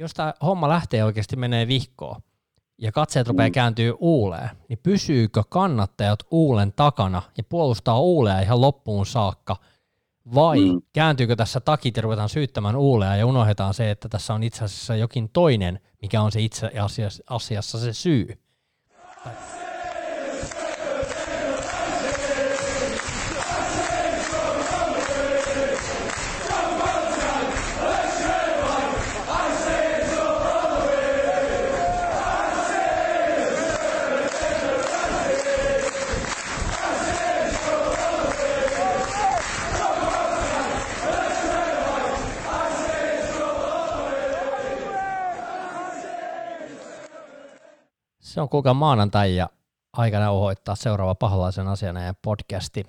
jos tämä homma lähtee oikeasti menee vihkoon ja katseet rupeaa mm. kääntyy uuleen, niin pysyykö kannattajat uulen takana ja puolustaa uulea ihan loppuun saakka, vai mm. kääntyykö tässä takit ja ruvetaan syyttämään uulea ja unohdetaan se, että tässä on itse asiassa jokin toinen, mikä on se itse asiassa se syy. Se on kuulkaa maanantai ja aikana ohoittaa seuraava paholaisen asiana ja podcasti.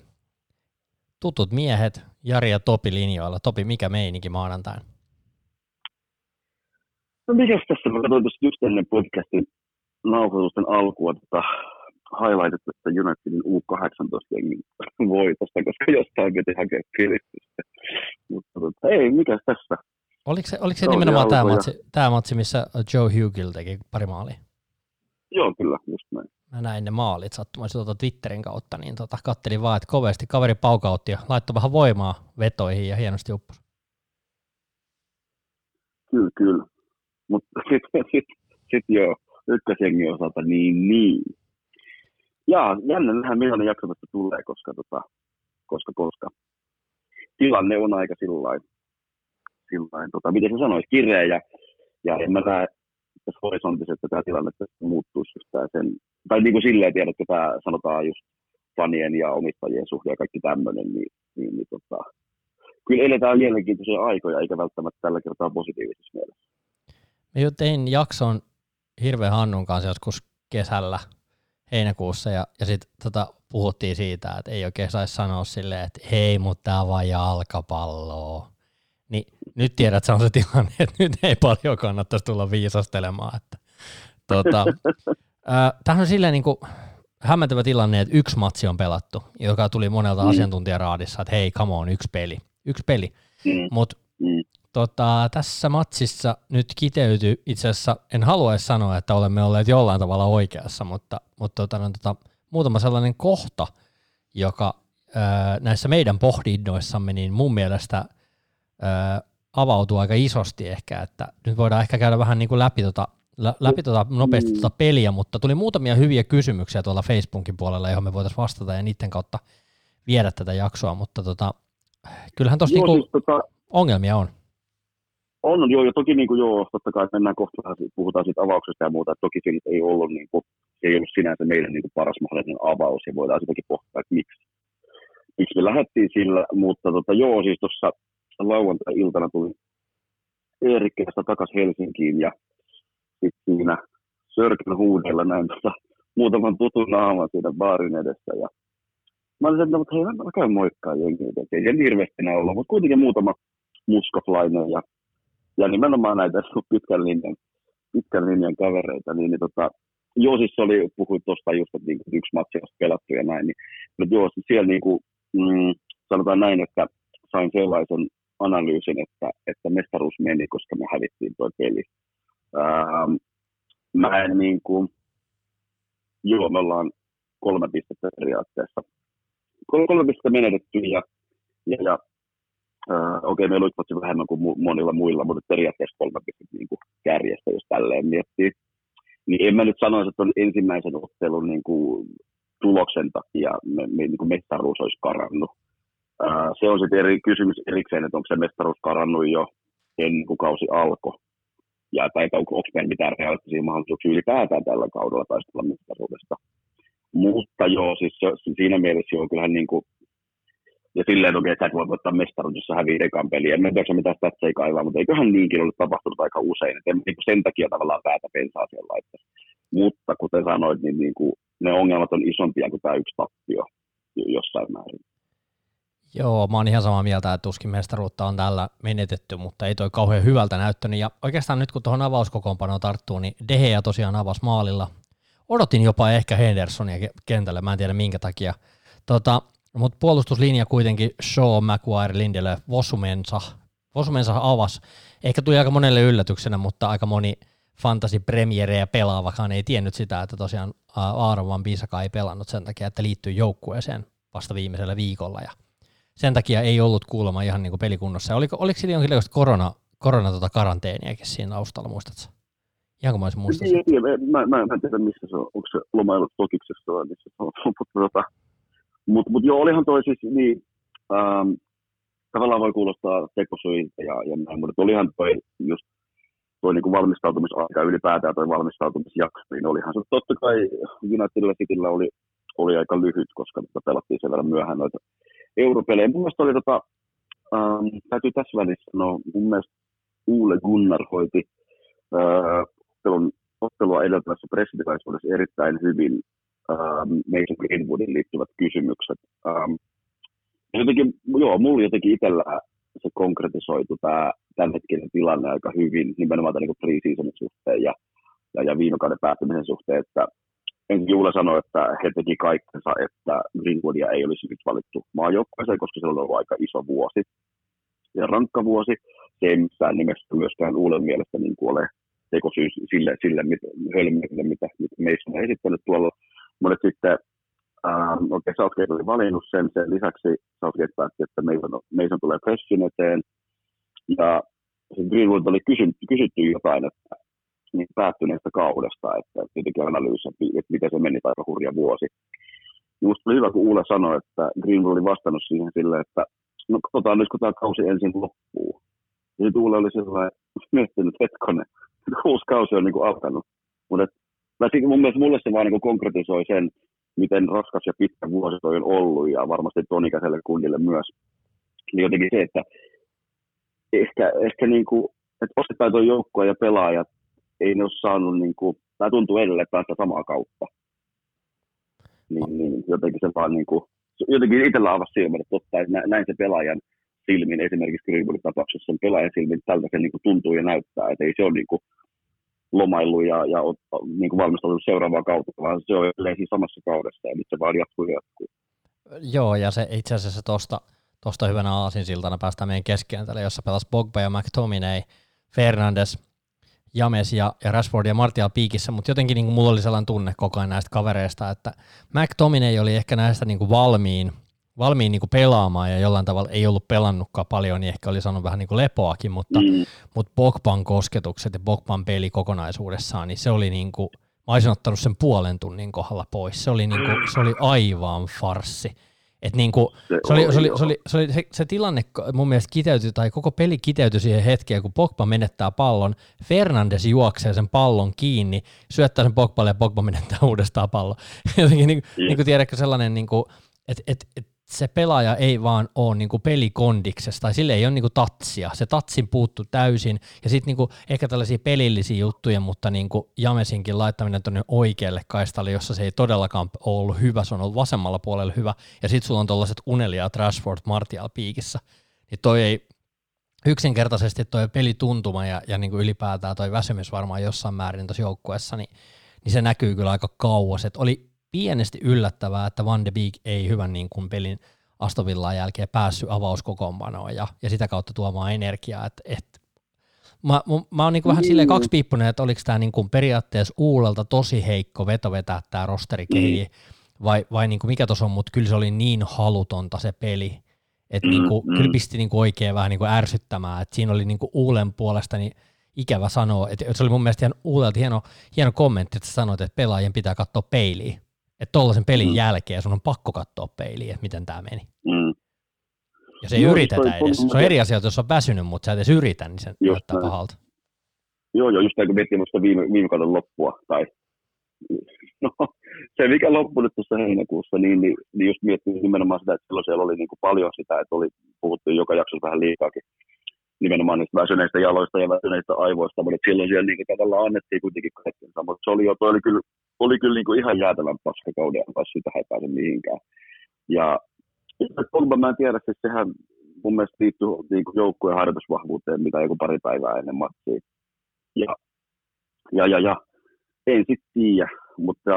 Tutut miehet, Jari ja Topi linjoilla. Topi, mikä meininki maanantain? No mikäs tässä? Mä katsoin tuossa just ennen podcastin nauhoitusten alkua tota highlightit tästä Unitedin U18-jengin voitosta, koska jostain piti hakea kiristystä. Mutta tota, ei, mikäs tässä? Oliko se, oliko se, se nimenomaan tämä matsi, tämä matsi, missä Joe Hugill teki pari maalia? Joo, kyllä, just näin. Mä näin ne maalit sattumaisin tuota Twitterin kautta, niin tota, kattelin vaan, että kovasti kaveri paukautti ja laittoi vähän voimaa vetoihin ja hienosti uppos. Kyllä, kyllä. Mutta sitten sit, sit joo, ykkösjengin osalta niin niin. Ja jännä nähdä, millainen jakso tästä tulee, koska, tota, koska, koska tilanne on aika sillain, sillain tota, miten se sanoisi, kireä ja, ja en mä näe tässä horisontissa, että tämä tilanne muuttuisi just tämä sen, tai niin kuin silleen tiedät, että tämä sanotaan just fanien ja omistajien suhde ja kaikki tämmöinen, niin, niin, niin tota, kyllä eletään mielenkiintoisia aikoja, eikä välttämättä tällä kertaa positiivisessa mielessä. Mä jo tein jakson hirveän Hannun kanssa joskus kesällä heinäkuussa ja, ja sitten tota, puhuttiin siitä, että ei oikein saisi sanoa silleen, että hei, mutta tämä on vain jalkapalloa. Niin nyt tiedät, että se on se tilanne, että nyt ei paljon kannattaisi tulla viisastelemaan. Että, tota, tämähän on silleen niin kuin hämmentävä tilanne, että yksi matsi on pelattu, joka tuli monelta mm. asiantuntijaraadissa, että hei, come on, yksi peli. Yksi peli. Mm. Mutta mm. tota, tässä matsissa nyt kiteytyy itse asiassa, en halua edes sanoa, että olemme olleet jollain tavalla oikeassa, mutta, mutta tota, no, tota, muutama sellainen kohta, joka ää, näissä meidän pohdinnoissamme, niin mun mielestä – avautuu aika isosti ehkä, että nyt voidaan ehkä käydä vähän niin kuin läpi, tota, läpi tota nopeasti tota peliä, mutta tuli muutamia hyviä kysymyksiä tuolla Facebookin puolella, johon me voitaisiin vastata ja niiden kautta viedä tätä jaksoa, mutta tota, kyllähän tuossa niinku siis, tota, ongelmia on. On, joo, ja toki niin kuin, joo, totta kai mennään kohta, puhutaan siitä avauksesta ja muuta, että toki se ei ollut, niin kuin, ei ollut sinänsä meidän niin kuin, paras mahdollinen avaus, ja voidaan sitäkin pohtia, että miksi, miksi me lähdettiin sillä, mutta tota, joo, siis tuossa lauantai-iltana tuli Eerikkeestä takaisin Helsinkiin ja sitten siinä Sörkän huudella näin tota, muutaman tutun naaman siinä baarin edessä ja mä olin että no, hei, mä käyn moikkaa jengiä, ei se hirveästi ollut, mutta kuitenkin muutama muskaflainen ja, ja nimenomaan näitä pitkän linjan, pitkän linjan kavereita, niin, niin tota, joo, siis oli, puhuit tuosta just, että niin, yksi matsi on pelattu ja näin, niin, mutta joo, siis siellä niin kuin, mm, sanotaan näin, että sain sellaisen analyysin, että, että mestaruus meni, koska me hävittiin tuo peli. Ähm, mä en niin kuin, joo, me ollaan kolme pistettä periaatteessa. Kolme pistettä menetetty ja, ja, ja äh, okei, okay, meillä oli vähemmän kuin monilla muilla, mutta periaatteessa kolme pistettä niin kuin kärjestä, jos tälleen miettii. Niin en mä nyt sanoisi, että on ensimmäisen ottelun niin kuin, tuloksen takia me, me, niin kuin mestaruus olisi karannut se on sitten eri kysymys erikseen, että onko se mestaruus karannut jo ennen kuin kausi alkoi. Ja tai onko, onko meillä mitään realistisia mahdollisuuksia ylipäätään tällä kaudella taistella mestaruudesta. Mutta joo, siis se, siinä mielessä joo, kyllähän niin kuin, ja silleen toki, että sä et voi ottaa mestaruudessa häviä ekan peliä. En tiedä, mitä sitä ei kaivaa, mutta eiköhän niinkin ole tapahtunut aika usein. Että niin sen takia tavallaan päätä pensaa siellä laittaa. Mutta kuten sanoit, niin, niin kuin, ne ongelmat on isompia kuin tämä yksi tappio jossain määrin. Joo, mä oon ihan samaa mieltä, että tuskin mestaruutta on tällä menetetty, mutta ei toi kauhean hyvältä näyttänyt. Ja oikeastaan nyt kun tuohon avauskokoonpanoon tarttuu, niin Deheä tosiaan avasi maalilla. Odotin jopa ehkä Hendersonia kentälle, mä en tiedä minkä takia. Tota, mutta puolustuslinja kuitenkin Shaw, Maguire, Lindelöf, Vosumensa, Vosumensa avas. ehkä tuli aika monelle yllätyksenä, mutta aika moni fantasy premierejä pelaavakaan ei tiennyt sitä, että tosiaan Aaron Van Bisaka ei pelannut sen takia, että liittyy joukkueeseen vasta viimeisellä viikolla ja sen takia ei ollut kuulemma ihan niin kuin pelikunnossa. Oliko, oliko sillä jonkinlaista korona, korona tota karanteeniakin siinä taustalla, muistatko? Ihan kuin mä olisin muistanut. Niin, niin, mä, mä, mä, en tiedä, missä se on. Onko se lomailut Tokiksessa vai missä se on. mutta tota, mut, mut joo, olihan toi siis niin, ähm, tavallaan voi kuulostaa tekosyiltä ja, ja näin, mutta olihan toi just toi niin kuin valmistautumisaika ylipäätään toi valmistautumisjakso, niin olihan se totta kai Unitedilla Cityllä oli, oli aika lyhyt, koska tota pelattiin sen verran myöhään noita europelejä. Mun mielestä oli tota, ähm, täytyy tässä välissä sanoa, mun mielestä Uule Gunnar hoiti äh, ottelun, ottelua edeltävässä pressitilaisuudessa erittäin hyvin ähm, Mason Greenwoodin liittyvät kysymykset. Ähm, jotenkin, joo, mulla jotenkin itsellä se konkretisoitu tämä tämänhetkinen tilanne aika hyvin, nimenomaan tämän niin pre-seasonin suhteen ja, ja, ja viime kauden päättymisen suhteen, että Juule sanoi, että he teki kaikkensa, että Greenwoodia ei olisi nyt valittu maajoukkueeseen, koska se on ollut aika iso vuosi ja rankka vuosi. Se ei missään nimessä myöskään Uulen mielestä niin kuin ole tekosyy sille, sille mitä, hölmöille, mitä, mitä meissä on esittänyt tuolla. Mutta sitten ähm, okei, okay, Southgate oli valinnut sen, sen lisäksi Southgate päätti, että Mason, Mason tulee pressin eteen, ja Greenwood oli kysytty, kysytty jotain, että niin päättyneestä kaudesta, että jotenkin analyysi, että miten se meni aika hurja vuosi. Minusta oli hyvä, kun Uule sanoi, että Greenwood oli vastannut siihen sille, että no katsotaan nyt, kun tämä kausi ensin loppuu. Ja sitten Uule oli sellainen miettinyt hetkonen, uusi kausi on niin kuin alkanut. Mutta mun mielestä mulle se vaan niin kuin konkretisoi sen, miten raskas ja pitkä vuosi toi on ollut, ja varmasti ton ikäiselle kundille myös. Niin jotenkin se, että ehkä, ehkä niin kuin, että osittain tuo joukkue ja pelaajat ei ne ole saanut, niin kuin, tai tuntuu edelleen päästä samaa kautta. Niin, niin jotenkin se vaan niin kuin, jotenkin itsellä avasi silmät, että totta, että näin se pelaajan silmin, esimerkiksi Greenwoodin tapauksessa sen pelaajan silmin, tältä se niin kuin tuntuu ja näyttää, että ei se ole niin kuin, lomaillut ja, ja niin kuin valmistautunut seuraavaan kautta, vaan se on edelleen samassa kaudessa ja nyt se vaan jatkuu ja jatkuu. Joo, ja se itse asiassa tuosta tosta hyvänä aasinsiltana päästään meidän keskikentälle, jossa pelasi Bogba ja McTominay, Fernandes, James ja, ja Rashford ja Martial piikissä, mutta jotenkin niin kuin mulla oli sellainen tunne koko ajan näistä kavereista, että McTominay oli ehkä näistä niin kuin valmiin, valmiin niin kuin pelaamaan ja jollain tavalla ei ollut pelannutkaan paljon, niin ehkä oli saanut vähän niin kuin lepoakin, mutta, mm. mutta Bogban kosketukset ja Bogban peli kokonaisuudessaan, niin se oli niin kuin, mä olisin ottanut sen puolen tunnin kohdalla pois. Se oli, niin kuin, se oli aivan farsi. Et niin kuin, se, se, oli, se, oli, se, oli, se, oli, se, se tilanne mun mielestä kiteytyi, tai koko peli kiteytyi siihen hetkeen, kun Pogba menettää pallon, Fernandes juoksee sen pallon kiinni, syöttää sen Pogballe ja Pogba menettää uudestaan pallon. Jotenkin niin, mm. niin kuin tiedätkö sellainen, niin kuin, että et, et se pelaaja ei vaan ole niinku pelikondiksessa, tai sille ei ole niinku tatsia. Se tatsin puuttu täysin, ja sitten niinku ehkä tällaisia pelillisiä juttuja, mutta niinku Jamesinkin laittaminen tuonne oikealle kaistalle, jossa se ei todellakaan ollut hyvä, se on ollut vasemmalla puolella hyvä, ja sitten sulla on tuollaiset unelia Trashford Martial piikissä, niin toi ei, yksinkertaisesti toi pelituntuma ja, ja niinku ylipäätään toi väsymys varmaan jossain määrin tuossa joukkueessa, niin, niin se näkyy kyllä aika kauas, että oli pienesti yllättävää, että Van de Beek ei hyvän niin kuin pelin Astovillaan jälkeen päässyt avauskokoonpanoon ja, ja sitä kautta tuomaan energiaa. Et, et, mä, mä, mä oon niin vähän silleen mm. kaksipiippunen, että oliko tämä niin periaatteessa Uulelta tosi heikko veto vetää tämä rosteri kehiin, mm. vai, vai niin kuin mikä tuossa on, mutta kyllä se oli niin halutonta se peli, että mm, niin kuin, mm. kyllä pisti niin kuin oikein vähän niin kuin ärsyttämään, että siinä oli niin kuin Uulen puolesta niin ikävä sanoa, että se oli mun mielestä ihan Uulelta hieno, hieno kommentti, että sä sanoit, että pelaajien pitää katsoa peiliin, että tuollaisen pelin mm. jälkeen sun on pakko katsoa peiliin, että miten tämä meni. Mm. Ja se ei joo, yritetä toi, edes. Se on eri asia, jos on väsynyt, mutta sä et edes yritä, niin se näyttää näin. pahalta. Joo, joo, just näin kun miettii muista viime, viime kauden loppua, tai no, se mikä loppui nyt tuossa heinäkuussa, niin, niin, niin just miettii nimenomaan sitä, että silloin siellä oli niin kuin paljon sitä, että oli puhuttu joka jaksossa vähän liikaakin nimenomaan niistä väsyneistä jaloista ja väsyneistä aivoista, mutta silloin siellä niin tavallaan annettiin kuitenkin kaikkensa, mutta se oli jo, toi oli kyllä, oli kyllä niin kuin ihan jäätävän paskakauden, vaikka sitä ei pääse mihinkään. Ja Pogba, mä en tiedä, siis sehän mun mielestä liittyy niin kuin joukkueen harjoitusvahvuuteen, mitä joku pari päivää ennen matsia. Ja, ja, ja, ja en sitten tiedä, mutta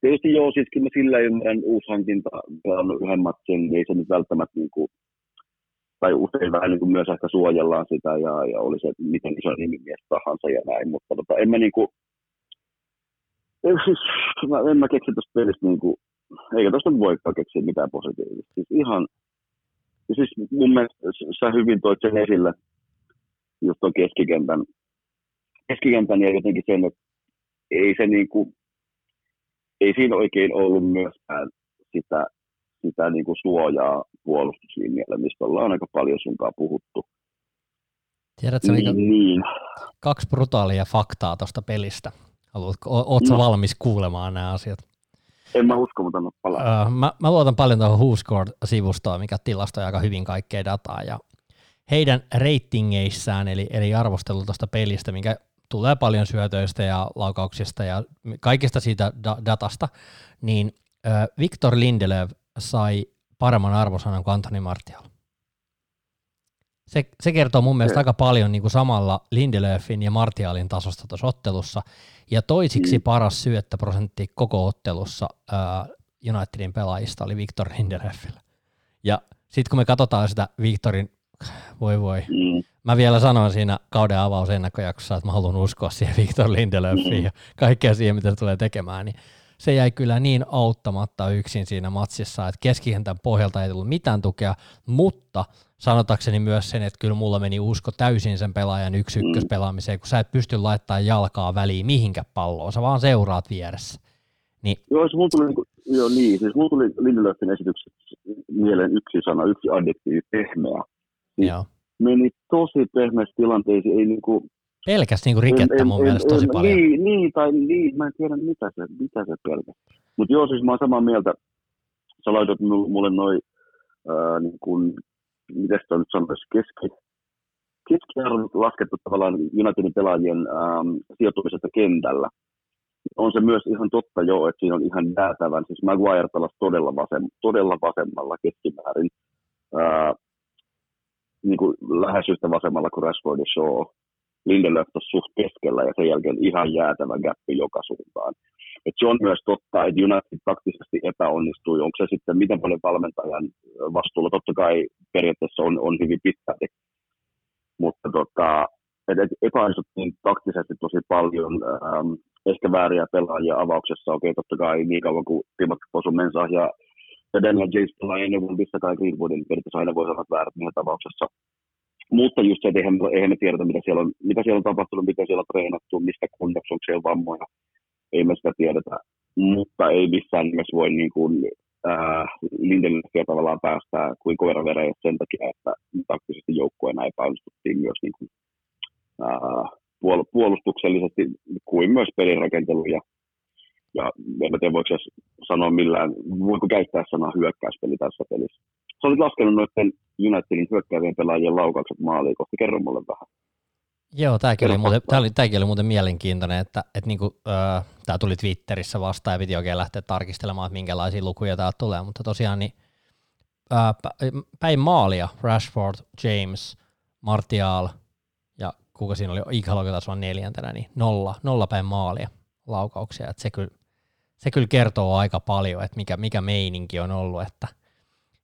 tietysti joo, siis kyllä mä sillä ymmärrän uusi hankinta, pelannut yhden matsin, niin ei se nyt välttämättä niin kuin tai usein vähän niin kuin myös ehkä suojellaan sitä ja, ja oli se miten iso nimimies tahansa ja näin, mutta tota, en mä niin kuin, siis, mä, en mä keksi tuosta pelistä niin kuin, eikä tuosta voikaan keksiä mitään positiivista. Siis ihan, siis mun mielestä sä hyvin toit sen esille, just tuon keskikentän, keskikentän ja jotenkin sen, että ei se niin kuin, ei siinä oikein ollut myöskään sitä, sitä niin kuin suojaa puolustuslinjalle, mistä ollaan aika paljon sunkaan puhuttu. Tiedätkö, niin, niin. kaksi brutaalia faktaa tuosta pelistä. Haluatko, ootko no. valmis kuulemaan nämä asiat? En mä usko, mutta palaa. Uh, mä, mä luotan paljon tuohon WhoScored-sivustoon, mikä tilastoi aika hyvin kaikkea dataa, ja heidän ratingeissään, eli, eli arvostelu tuosta pelistä, mikä tulee paljon syötöistä ja laukauksista ja kaikista siitä da- datasta, niin äh, Victor Lindelöf sai paremman arvosanan kuin Antoni Martial. Se, se kertoo mun mielestä aika paljon niin kuin samalla Lindelöfin ja Martialin tasosta tuossa ottelussa. Ja toisiksi mm. paras syöttöprosentti koko ottelussa äh, Unitedin pelaajista oli Victor Lindelöfillä. Ja sitten kun me katsotaan sitä Victorin, voi voi, mm. mä vielä sanoin siinä kauden avausennakkojaksossa, että mä haluan uskoa siihen Victor Lindelöfiin mm. ja kaikkea siihen, mitä se tulee tekemään, niin se jäi kyllä niin auttamatta yksin siinä matsissa, että keskikentän pohjalta ei tullut mitään tukea, mutta sanotakseni myös sen, että kyllä mulla meni usko täysin sen pelaajan yksi ykköspelaamiseen, kun sä et pysty laittamaan jalkaa väliin mihinkä palloon, sä vaan seuraat vieressä. Niin. Joo, siis mulla tuli, joo niin, siis mulla tuli Lindelöfin esityksestä mieleen yksi sana, yksi adjektiivi, pehmeä. Siis joo. Meni tosi pehmeässä tilanteisiin, ei niinku, Pelkäs niinku rikettä en, mun en, mielestä tosi en, paljon. Niin, niin, tai niin, mä en tiedä mitä se, mitä se pelkäs. Mutta joo, siis mä oon samaa mieltä. Sä laitat mulle noin, äh, niin kuin, miten sitä nyt sanoisi, keski, keskiarvot laskettu tavallaan Unitedin pelaajien ähm, sijoittumisesta kentällä. On se myös ihan totta jo, että siinä on ihan jäätävän. Siis Maguire pelasi todella, vasem, todella vasemmalla keskimäärin. Äh, niin kuin lähes yhtä vasemmalla kuin Rashford ja Shaw. Lindelöf tuossa suht keskellä ja sen jälkeen ihan jäätävä gappi joka suuntaan. Et se on myös totta, että United taktisesti epäonnistui. Onko se sitten miten paljon valmentajan vastuulla? Totta kai periaatteessa on, on hyvin pitkälti. Mutta tota, et, et epäonnistuttiin taktisesti tosi paljon. Ähm, ehkä vääriä pelaajia avauksessa. Okei, totta kai niin kauan kuin Timothy Posu Mensah ja, ja Daniel James pelaa ennen Wolvissa tai Greenwoodin, niin periaatteessa aina voi sanoa väärät niissä tapauksessa. Mutta just se, että eihän, eihän me tiedetä, mitä siellä, on, mitä siellä on tapahtunut, mitä siellä on treenattu, mistä kunnossa, onko siellä vammoja. Ei me sitä tiedetä. Mutta ei missään nimessä voi niin kuin, äh, Lindelöfiä tavallaan päästää kuin koira vereen sen takia, että taktisesti joukkueena epäonnistuttiin myös niin kuin, äh, puol- puolustuksellisesti kuin myös pelirakentelu ja ja en tiedä, voiko sanoa millään, voiko käyttää sanaa hyökkäyspeli tässä pelissä. Sä olit laskenut noiden Unitedin hyökkäävien pelaajien laukaukset maaliin kohti. Kerro mulle vähän. Joo, tämäkin oli, muuten, tämä oli, tämäkin oli muuten mielenkiintoinen, että, että niin kuin, äh, tämä tuli Twitterissä vastaan ja piti oikein lähteä tarkistelemaan, että minkälaisia lukuja tämä tulee, mutta tosiaan niin, äh, päin maalia Rashford, James, Martial ja kuka siinä oli, Ikalo, taisi olla neljäntenä, niin nolla, nolla päin maalia laukauksia, että se kyllä, se kyllä kertoo aika paljon, että mikä, mikä meininki on ollut, että,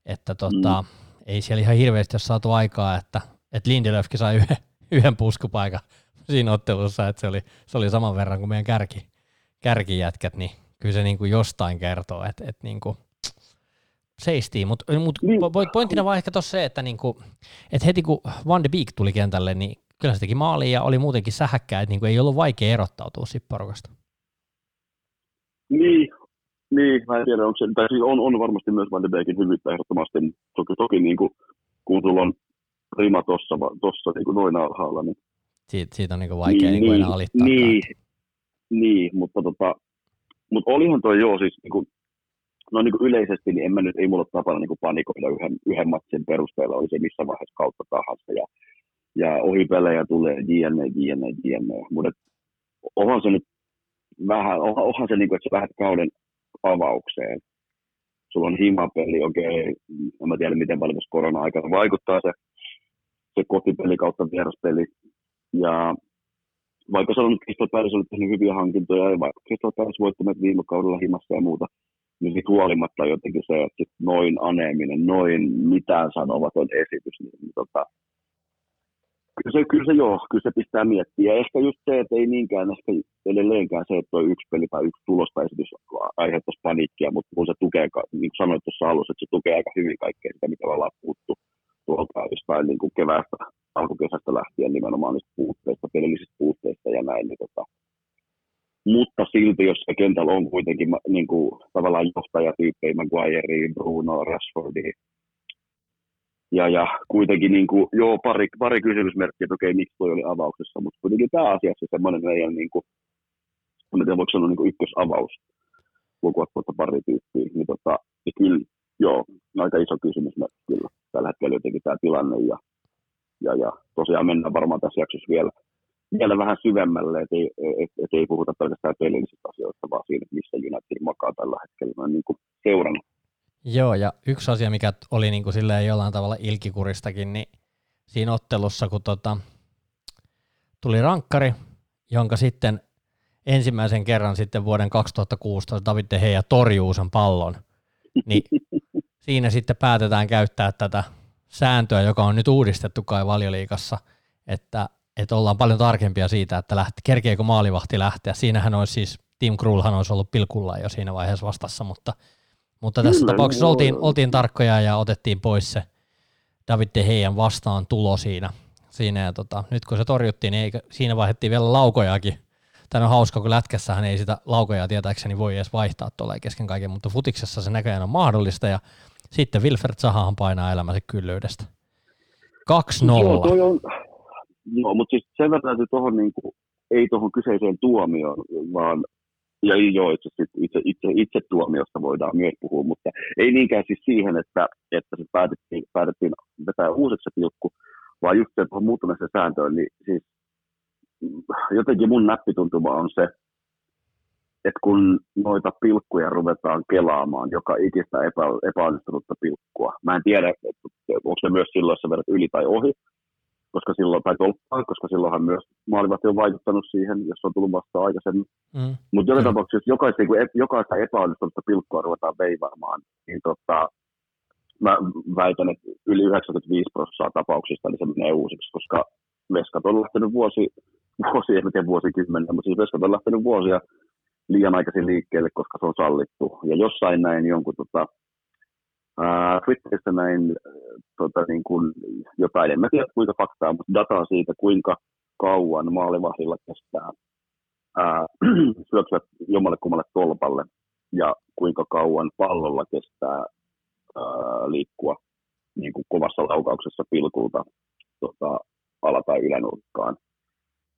että tota, mm ei siellä ihan hirveästi ole saatu aikaa, että, että Lindelöfkin sai yhden, yhden puskupaikan siinä ottelussa, että se oli, se oli saman verran kuin meidän kärki, kärkijätkät, niin kyllä se niin kuin jostain kertoo, että, että niin kuin seistiin, mutta mut niin. pointtina vaan ehkä tuossa se, että, niin kuin, että heti kun Van de Beek tuli kentälle, niin kyllä se teki maaliin ja oli muutenkin sähäkkää, että niin kuin ei ollut vaikea erottautua siitä porukasta. Niin, niin, mä en tiedä, onko se, tai siis on, on varmasti myös Van de Beekin hyvyyttä ehdottomasti, toki, toki niin kuin, kun sulla on rima tuossa tossa niin kuin noin alhaalla, niin siitä, siitä on niin kuin vaikea niin, niin, enää alittaa. Niin, niin mutta, tota, mutta olihan tuo joo, siis niin kuin, no niin kuin yleisesti, niin en mä nyt, ei mulla ole tapana niin kuin panikoida yhden, yhden matsin perusteella, oli se missä vaiheessa kautta tahansa, ja, ja ohi pelejä tulee JNE, JNE, JNE, mutta onhan se nyt vähän, onhan se niin kuin, että se vähän kauden avaukseen. Sulla on himapeli, okei, okay. en mä tiedä miten paljon korona-aikana vaikuttaa se, se kotipeli kautta vieraspeli. Ja vaikka se on Crystal Palace oli tehnyt hyviä hankintoja ja vaikka Crystal Palace voitti viime kaudella himassa ja muuta, niin sit huolimatta jotenkin se, että noin aneeminen, noin mitään sanomaton esitys, niin, niin tota, kyllä se, kyllä se joo, kyllä se pistää miettiä. Ja ehkä just se, että ei niinkään ehkä edelleenkään se, että tuo yksi peli tai yksi tulosta esitys aiheuttaisi paniikkia, mutta kun se tukee, niin kuin sanoit tuossa alussa, että se tukee aika hyvin kaikkea sitä, mitä ollaan puhuttu tuolta jostain niin kuin keväästä, alkukesästä lähtien nimenomaan niistä puutteista, pelillisistä puutteista ja näin, niin tota, mutta silti, jos se kentällä on kuitenkin niin kuin, tavallaan johtajatyyppejä, Maguire, Bruno, Rashfordi, ja, ja kuitenkin niin kuin, joo, pari, pari kysymysmerkkiä, että okei, miksi toi oli avauksessa, mutta kuitenkin tämä asiassa semmoinen meidän, niin kuin, tiedä, voiko sanoa niin kuin ykkösavaus, lukuat tuota pari tyyppiä, niin, tota, niin kyllä, joo, aika iso kysymys kyllä tällä hetkellä jotenkin tämä tilanne, ja, ja, ja tosiaan mennään varmaan tässä jaksossa vielä vielä vähän syvemmälle, että ei, et, et ei puhuta pelkästään pelillisistä asioista, vaan siinä, missä United makaa tällä hetkellä niin kuin seurana. Joo, ja yksi asia, mikä oli niin kuin silleen jollain tavalla ilkikuristakin, niin siinä ottelussa, kun tota, tuli rankkari, jonka sitten ensimmäisen kerran sitten vuoden 2016 David De Gea torjuu sen pallon, niin siinä sitten päätetään käyttää tätä sääntöä, joka on nyt uudistettu kai valioliikassa, että että ollaan paljon tarkempia siitä, että lähti, kerkeekö maalivahti lähteä. Siinähän olisi siis, Tim Krulhan olisi ollut pilkulla jo siinä vaiheessa vastassa, mutta, mutta tässä Kyllä, tapauksessa oltiin, oltiin tarkkoja ja otettiin pois se David De Gean vastaan tulo siinä. siinä ja tota, nyt kun se torjuttiin, niin eikä, siinä vaihdettiin vielä laukojakin. Tämä on hauska, kun lätkässähän ei sitä laukojaa tietääkseni voi edes vaihtaa tuolla kesken kaiken, mutta futiksessa se näköjään on mahdollista ja sitten Wilfred Sahahan painaa elämänsä kyllyydestä. 2-0. Joo, toi on, Joo, mutta siis sen verran täytyy tuohon, niin kuin, ei tuohon kyseiseen tuomioon, vaan ja joo, itse, itse, itse, tuomiosta voidaan myös puhua, mutta ei niinkään siis siihen, että, että se päätettiin, päätettiin vetää uusiksi pilkku, vaan just se muuttuneeseen sääntöön, niin siis jotenkin mun näppituntuma on se, että kun noita pilkkuja ruvetaan kelaamaan, joka ikistä epä, epäonnistunutta pilkkua, mä en tiedä, onko se myös silloin, jos sä vedät yli tai ohi, koska silloin, tai tolppaan, koska silloinhan myös maalivahti on vaikuttanut siihen, jos on tullut vasta aikaisemmin. Mm. Mutta joka mm. tapauksessa, jos jokaista, niinku jokaista epäonnistunutta pilkkoa ruvetaan veivaamaan, niin tota, mä väitän, että yli 95 prosenttia tapauksista niin se menee uusiksi, koska veskat on lähtenyt vuosi, vuosi en tiedä vuosikymmenen, mutta siis veskat on lähtenyt vuosia liian aikaisin liikkeelle, koska se on sallittu. Ja jossain näin jonkun tota, Uh, Twitterissä näin äh, tota, niin kuin jotain, en mä tiedä kuinka faktaa, mutta dataa siitä, kuinka kauan maalivahdilla kestää uh, syöksyä jommalle kummalle tolpalle ja kuinka kauan pallolla kestää uh, liikkua niin kuin kovassa laukauksessa pilkulta tota, ala- tai ylänurkkaan.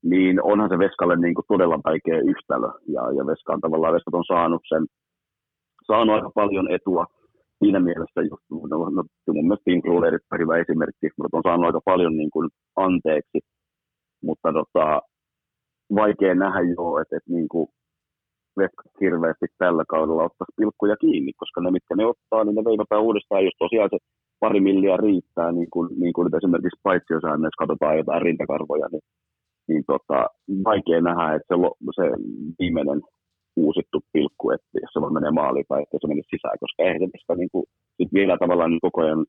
Niin onhan se Veskalle niin kuin todella vaikea yhtälö, ja, ja Veska on tavallaan Veskat on saanut sen, saanut aika paljon etua siinä mielessä just, no, no, mun mielestä Tim on erittäin hyvä esimerkki, mutta on saanut aika paljon niin kuin anteeksi, mutta tota, vaikea nähdä jo, että, että niin kuin hirveästi tällä kaudella ottaisi pilkkuja kiinni, koska ne, mitkä ne ottaa, niin ne veivataan uudestaan, jos tosiaan se pari milliä riittää, niin kuin, niin kuin nyt esimerkiksi paitsiossäännöissä katsotaan jotain rintakarvoja, niin, niin tota, vaikea nähdä, että se, se viimeinen uusittu pilkku, että jos se voi menee maaliin tai että se menee sisään, koska eihän se niin kuin, sit vielä tavallaan niin koko ajan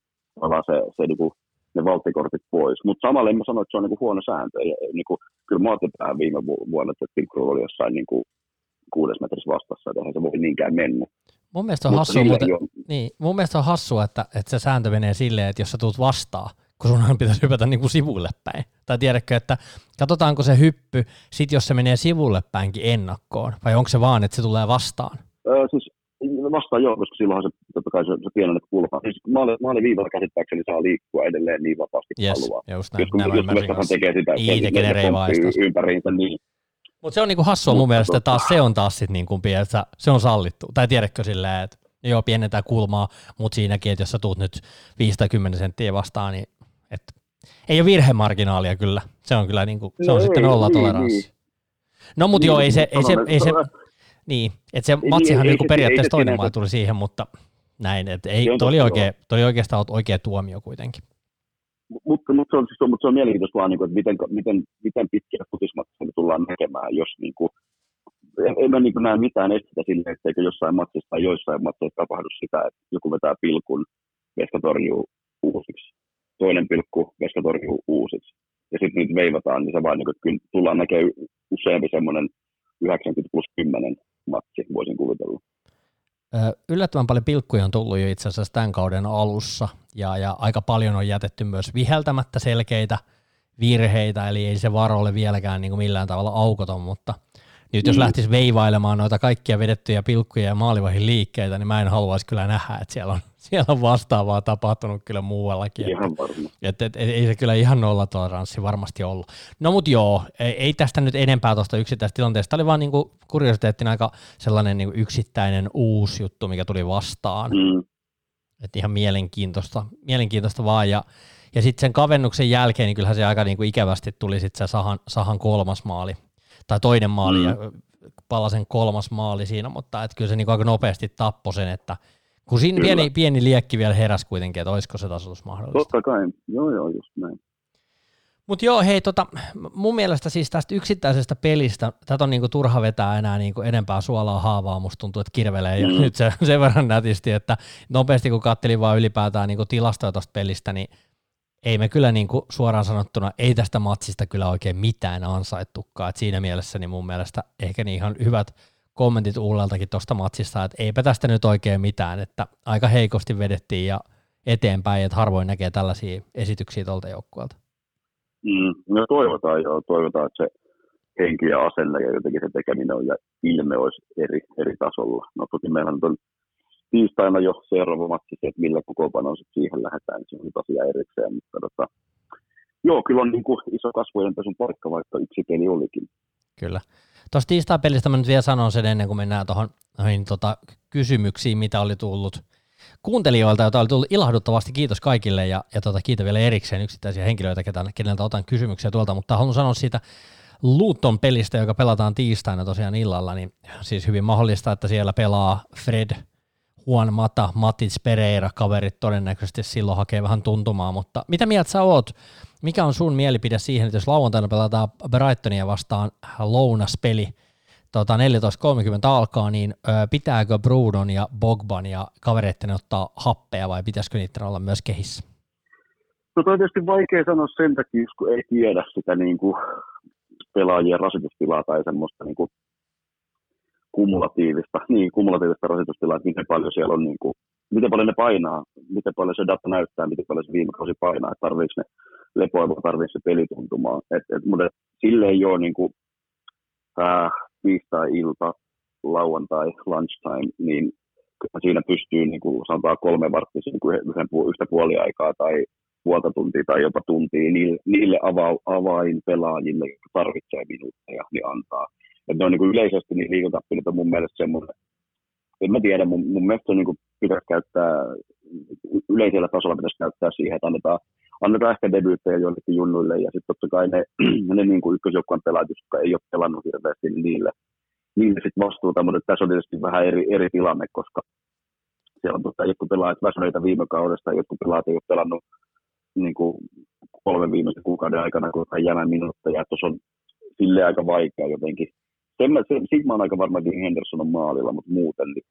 se, se niin kuin, ne valttikortit pois. Mutta samalla en mä sano, että se on niin kuin huono sääntö. Ja, niin kuin, kyllä mä otin tähän viime vuonna, että Pilkku oli jossain niin kuin, kuudes metrissä vastassa, että se voi niinkään mennä. Mun mielestä on hassua, mutta, niin, mun mielestä on hassua että, että se sääntö menee silleen, että jos sä tulet vastaan, kun sunhan pitäisi hypätä niin kuin sivulle päin. Tai tiedätkö, että katsotaanko se hyppy, sit jos se menee sivulle päinkin ennakkoon, vai onko se vaan, että se tulee vastaan? Öö, siis vastaan joo, koska silloinhan se, totta kai se, se pienennet kulma. Siis maali, viivalla käsittääkseni saa liikkua edelleen niin vapaasti yes, haluaa. Just näin, jos, kun, jos tekee sitä, niin, se ympäriinsä, niin mutta se on niinku hassua mun mielestä, taas se on taas sit niinku, että se on sallittu. Tai tiedätkö silleen, että joo, pienentää kulmaa, mutta siinäkin, että jos sä tuut nyt 5 tai 10 senttiä vastaan, niin et, ei ole virhemarginaalia kyllä. Se on kyllä niinku, se on no sitten nolla toleranssi. Niin, No mutta niin, joo, ei se, ei se, ei se, niin, että se matsihan niin, periaatteessa toinen maa tuli siihen, mutta näin, että ei, toi oli, oikein, toi oli oikeastaan oikea tuomio kuitenkin. Mutta, mutta, se on, siis, mutta se on mielenkiintoista vaan, niin kuin, että miten, miten, miten pitkiä futismatseja me tullaan näkemään, jos niin kuin, en, en mä niin näe mitään estetä sille, etteikö jossain matsissa tai joissain matseissa tapahdu sitä, että joku vetää pilkun, veska torjuu uusiksi. Toinen pilkku, veska torjuu uusiksi. Ja sitten niitä veivataan, niin se vaan niin kyllä tullaan näkemään useampi semmoinen 90 plus 10 matsi, voisin kuvitella. Yllättävän paljon pilkkuja on tullut jo itse asiassa tämän kauden alussa, ja, ja aika paljon on jätetty myös viheltämättä selkeitä virheitä, eli ei se varo ole vieläkään niin kuin millään tavalla aukoton, mutta nyt jos mm. lähtisi veivailemaan noita kaikkia vedettyjä pilkkuja ja maalivahin liikkeitä, niin mä en haluaisi kyllä nähdä, että siellä on, siellä on vastaavaa tapahtunut kyllä muuallakin. Ihan varma. Että, et, et, ei se kyllä ihan nollatoleranssi varmasti ollut. No mut joo, ei, ei tästä nyt enempää tuosta yksittäisestä tilanteesta. Tämä oli vaan niinku kuriositeettina aika sellainen niinku yksittäinen uusi juttu, mikä tuli vastaan. Mm. Että ihan mielenkiintoista, mielenkiintoista vaan. Ja, ja sitten sen kavennuksen jälkeen, niin kyllähän se aika niinku ikävästi tuli sitten se Sahan, Sahan kolmas maali tai toinen maali mm. ja palasen kolmas maali siinä, mutta et kyllä se niin aika nopeasti tappoi sen, että kun siinä pieni, pieni liekki vielä heräsi kuitenkin, että olisiko se tasoitus mahdollista. Totta kai, joo joo, just näin. Mutta joo, hei, tota, mun mielestä siis tästä yksittäisestä pelistä, tätä on niinku turha vetää enää niinku enempää suolaa haavaa, musta tuntuu, että kirvelee mm. nyt se, sen verran nätisti, että nopeasti kun kattelin vaan ylipäätään niinku tilastoja tuosta pelistä, niin ei me kyllä niin kuin suoraan sanottuna, ei tästä matsista kyllä oikein mitään ansaittukaan. Et siinä mielessä niin mun mielestä ehkä niin ihan hyvät kommentit Ulleltakin tuosta matsista, että eipä tästä nyt oikein mitään, että aika heikosti vedettiin ja eteenpäin, että harvoin näkee tällaisia esityksiä tuolta joukkueelta. Mm, no toivotaan joo, toivotaan, että se henki ja asenne ja jotenkin se tekeminen on ja ilme olisi eri, eri tasolla. No toki meillä on tiistaina jo seuraava matsi, että millä kokoonpanoon siihen lähdetään, niin se on asia erikseen, mutta tota, joo, kyllä on niin kuin iso kasvojen pesun paikka, vaikka yksi peli olikin. Kyllä. Tuosta tiistai-pelistä mä nyt vielä sanon sen ennen kuin mennään tuohon tota, kysymyksiin, mitä oli tullut kuuntelijoilta, joita oli tullut ilahduttavasti. Kiitos kaikille ja, ja tota, kiitän vielä erikseen yksittäisiä henkilöitä, ketä, keneltä otan kysymyksiä tuolta, mutta haluan sanoa siitä Luton pelistä, joka pelataan tiistaina tosiaan illalla, niin siis hyvin mahdollista, että siellä pelaa Fred – Juan Mata, Matis Pereira, kaverit todennäköisesti silloin hakee vähän tuntumaa, mutta mitä mieltä sä oot? Mikä on sun mielipide siihen, että jos lauantaina pelataan Brightonia vastaan lounaspeli, tota 14.30 alkaa, niin ö, pitääkö Brudon ja Bogban ja kavereitten ottaa happea vai pitäisikö niitä olla myös kehissä? No on tietysti vaikea sanoa sen takia, kun ei tiedä sitä niin kuin pelaajien rasitustilaa tai semmoista niin kuin kumulatiivista, niin, kumulatiivista rasitustilaa, että miten paljon siellä on, niin kuin, miten paljon ne painaa, miten paljon se data näyttää, miten paljon se viime kausi painaa, että tarvitseeko ne lepoilua, tarvitseeko se pelituntumaa. Et, et, mutta sille ei ole niin äh, tiistai-ilta, lauantai, lunchtime, niin siinä pystyy niin kuin, sanotaan kolme varttia niin yhden, yhtä puoliaikaa tai puolta tuntia tai jopa tuntia niille, niille ava, pelaajille, jotka tarvitsee minuutteja, niin antaa. Että ne on niin kuin yleisesti niin liikuntapelit on mun mielestä semmoinen, en mä tiedä, mun, mun mielestä niin kuin pitäisi käyttää, yleisellä tasolla pitäisi käyttää siihen, että annetaan, annetaan ehkä debyyttejä joillekin junnuille ja sitten totta kai ne, ne niin kuin ykkösjoukkueen pelaajat, jotka ei ole pelannut hirveästi, niin niille, niille sitten vastuuta, mutta tässä on tietysti vähän eri, eri tilanne, koska siellä on totta, jotkut pelaajat väsyneitä viime kaudesta, jotkut pelaajat ei ole pelannut niin kuin kolmen viimeisen kuukauden aikana, kun on jäämään minuutteja, tuossa on sille aika vaikea jotenkin sen mä, sen, siitä mä olen aika varma, että Henderson on maalilla, mutta muuten niin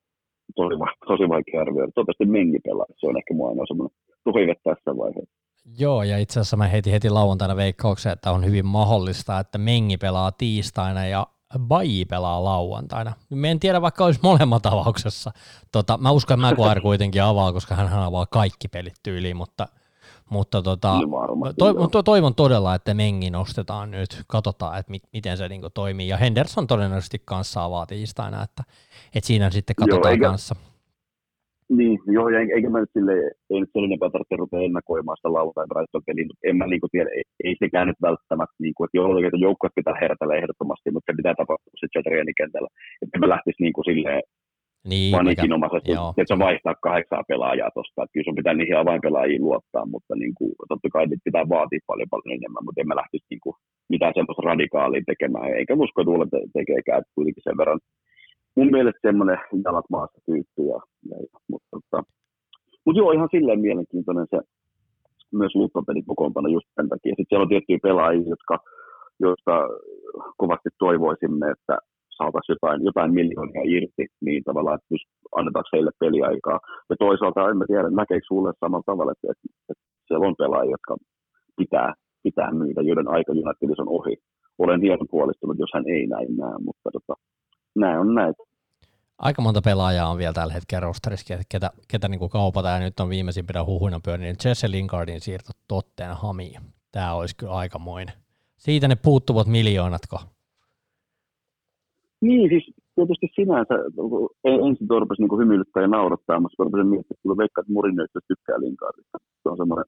tosi, tosi vaikea arvioida. Toivottavasti Mengi pelaa. Se on ehkä mua aina semmoinen toive tässä vaiheessa. Joo, ja itse asiassa mä heitin heti lauantaina veikkauksen, että on hyvin mahdollista, että Mengi pelaa tiistaina ja Baji pelaa lauantaina. Me en tiedä, vaikka olisi molemmat avauksessa. Tota, mä uskon, että Maguire kuitenkin avaa, koska hän avaa kaikki pelit tyyliin, mutta – mutta tota, to, to, toivon todella, että Mengi nostetaan nyt, katsotaan, että mi, miten se niinku toimii. Ja Henderson todennäköisesti kanssa avaa tiistaina, että, että siinä sitten katsotaan joo, eikä, kanssa. Niin, joo, ja eikä mä nyt sille, ei nyt sen enempää tarvitse rupea ennakoimaan sitä lauantain Brighton peliä, mutta en mä niinku tiedä, ei, ei sekään nyt välttämättä, niinku, että joo, että joukkueet pitää herätellä ehdottomasti, mutta se pitää tapahtua sitten kentällä. Että mä lähtisi niinku silleen niin, panikinomaisesti, että se vaihtaa kahdeksaa pelaajaa tuosta. Että kyllä sun pitää niihin avainpelaajiin luottaa, mutta niin kuin, totta kai niitä pitää vaatia paljon paljon enemmän, mutta en mä lähtisi niin kuin, mitään semmoista radikaalia tekemään, eikä usko, että Ulle te- tekeekään, että kuitenkin sen verran mun mielestä semmoinen jalat maassa tyyppi. Ja, ja, mutta, mutta, mutta, joo, ihan silleen mielenkiintoinen se myös luuttopelin kokoonpano just sen takia. Sitten siellä on tiettyjä pelaajia, jotka, joista kovasti toivoisimme, että saataisiin jotain, jotain miljoonia irti, niin tavallaan, että annetaanko heille peliaikaa. Ja toisaalta en mä tiedä, näkeekö sulle samalla tavalla, että, että, että siellä on pelaajia, jotka pitää, pitää myydä, joiden aika on ohi. Olen hieman puolistunut, jos hän ei näin näe, mutta tota, näin on näitä. Aika monta pelaajaa on vielä tällä hetkellä rosterissa, ketä, ketä niin kaupataan, ja nyt on viimeisimpänä huhuina pyörinyt Jesse Lingardin siirto totteen hamiin. Tämä olisi kyllä aikamoinen. Siitä ne puuttuvat miljoonatko? Niin, siis tietysti sinänsä ensin torpesi niin hymyilyttää ja naurattaa, mutta torpesi miettiä, että veikkaa, että Mourinho tykkää Lingardista. Se on semmoinen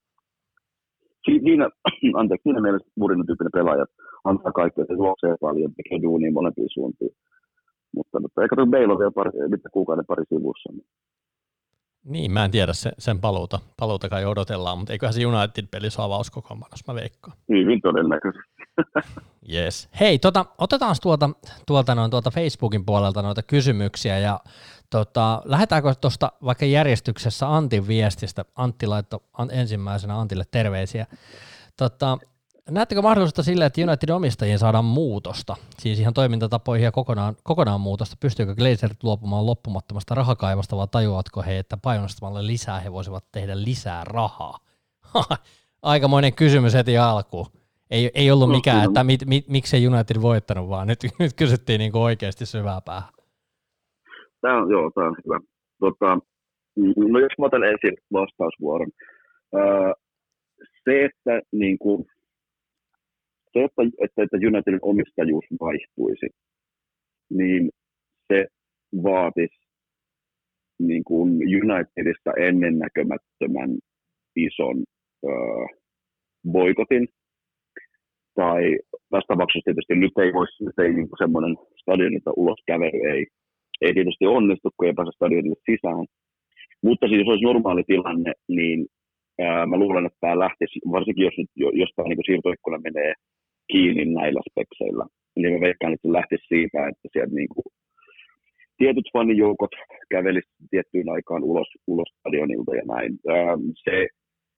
siinä, anteeksi, siinä mielessä Mourinho tyyppinen pelaaja antaa kaikkea, se juoksee paljon, tekee duunia molempiin suuntiin. Mutta, mutta eikä tuo Bale on vielä pari, kuukauden pari sivussa. Niin niin, mä en tiedä sen, sen paluuta. Paluuta kai odotellaan, mutta eiköhän se United-peli saa avauskokoonpanossa, mä veikkaan. Hyvin todennäköisesti. yes. Hei, tota, otetaan tuolta, tuolta, noin, tuolta Facebookin puolelta noita kysymyksiä ja tota, lähdetäänkö tuosta vaikka järjestyksessä Antin viestistä. Antti laittoi ensimmäisenä Antille terveisiä. Tota, Näettekö mahdollisuutta sille, että United omistajien saadaan muutosta, siis ihan toimintatapoihin ja kokonaan, kokonaan muutosta? Pystyykö Glazerit luopumaan loppumattomasta rahakaivasta vai tajuatko he, että painostamalla lisää he voisivat tehdä lisää rahaa? Aikamoinen kysymys heti alkuun. Ei, ei ollut no, mikään, että mit, mit, miksei United voittanut, vaan nyt, nyt kysyttiin niin oikeasti syvää päähän. Tämä on, joo, tämä on hyvä. Tota, no jos mä otan ensin vastausvuoron. Öö, se, että niin kuin, se, että, että, että Unitedin omistajuus vaihtuisi, niin se vaatisi niin kuin Unitedista ennennäkemättömän ison öö, boikotin. Tai tässä tapauksessa tietysti nyt ei voisi, nyt ei niin semmoinen stadionilta ulos kävely ei, ei tietysti onnistu, kun ei pääse stadionille sisään. Mutta siis jos olisi normaali tilanne, niin ää, mä luulen, että tämä lähtisi, varsinkin jos nyt jostain niin siirtoikkuna menee kiinni näillä spekseillä. Niin mä veikkaan, että se lähtisi siitä, että sieltä niin kuin tietyt fanijoukot kävelisivät tiettyyn aikaan ulos, ulos stadionilta ja näin. Ähm, se,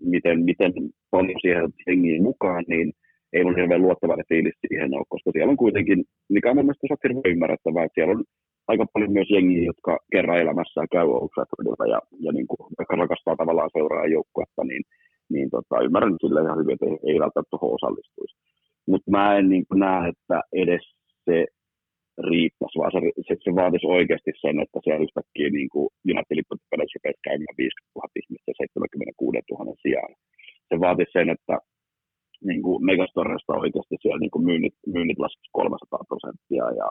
miten, miten paljon siihen jengiin mukaan, niin ei mun hirveän luottavainen fiilis siihen ole, koska siellä on kuitenkin, mikä on mun mielestä hirveän ymmärrettävää, että siellä on aika paljon myös jengiä, jotka kerran elämässään käy Old ja, ja niin kuin, vaikka rakastaa tavallaan seuraa joukkuetta, niin, niin tota, ymmärrän sillä ihan hyvin, että ei välttämättä tuohon osallistuisi. Mutta mä en niin näe, että edes se riittäisi, vaan se, se, se vaatisi oikeasti sen, että siellä yhtäkkiä niin kuin United-lippupeleissä rupeaisi käymään 50 000 ihmistä 76 000 sijaan. Se vaatisi sen, että niin kuin Megastoresta oikeasti siellä niin kuin myynnit, myynnit laskisi 300 prosenttia ja,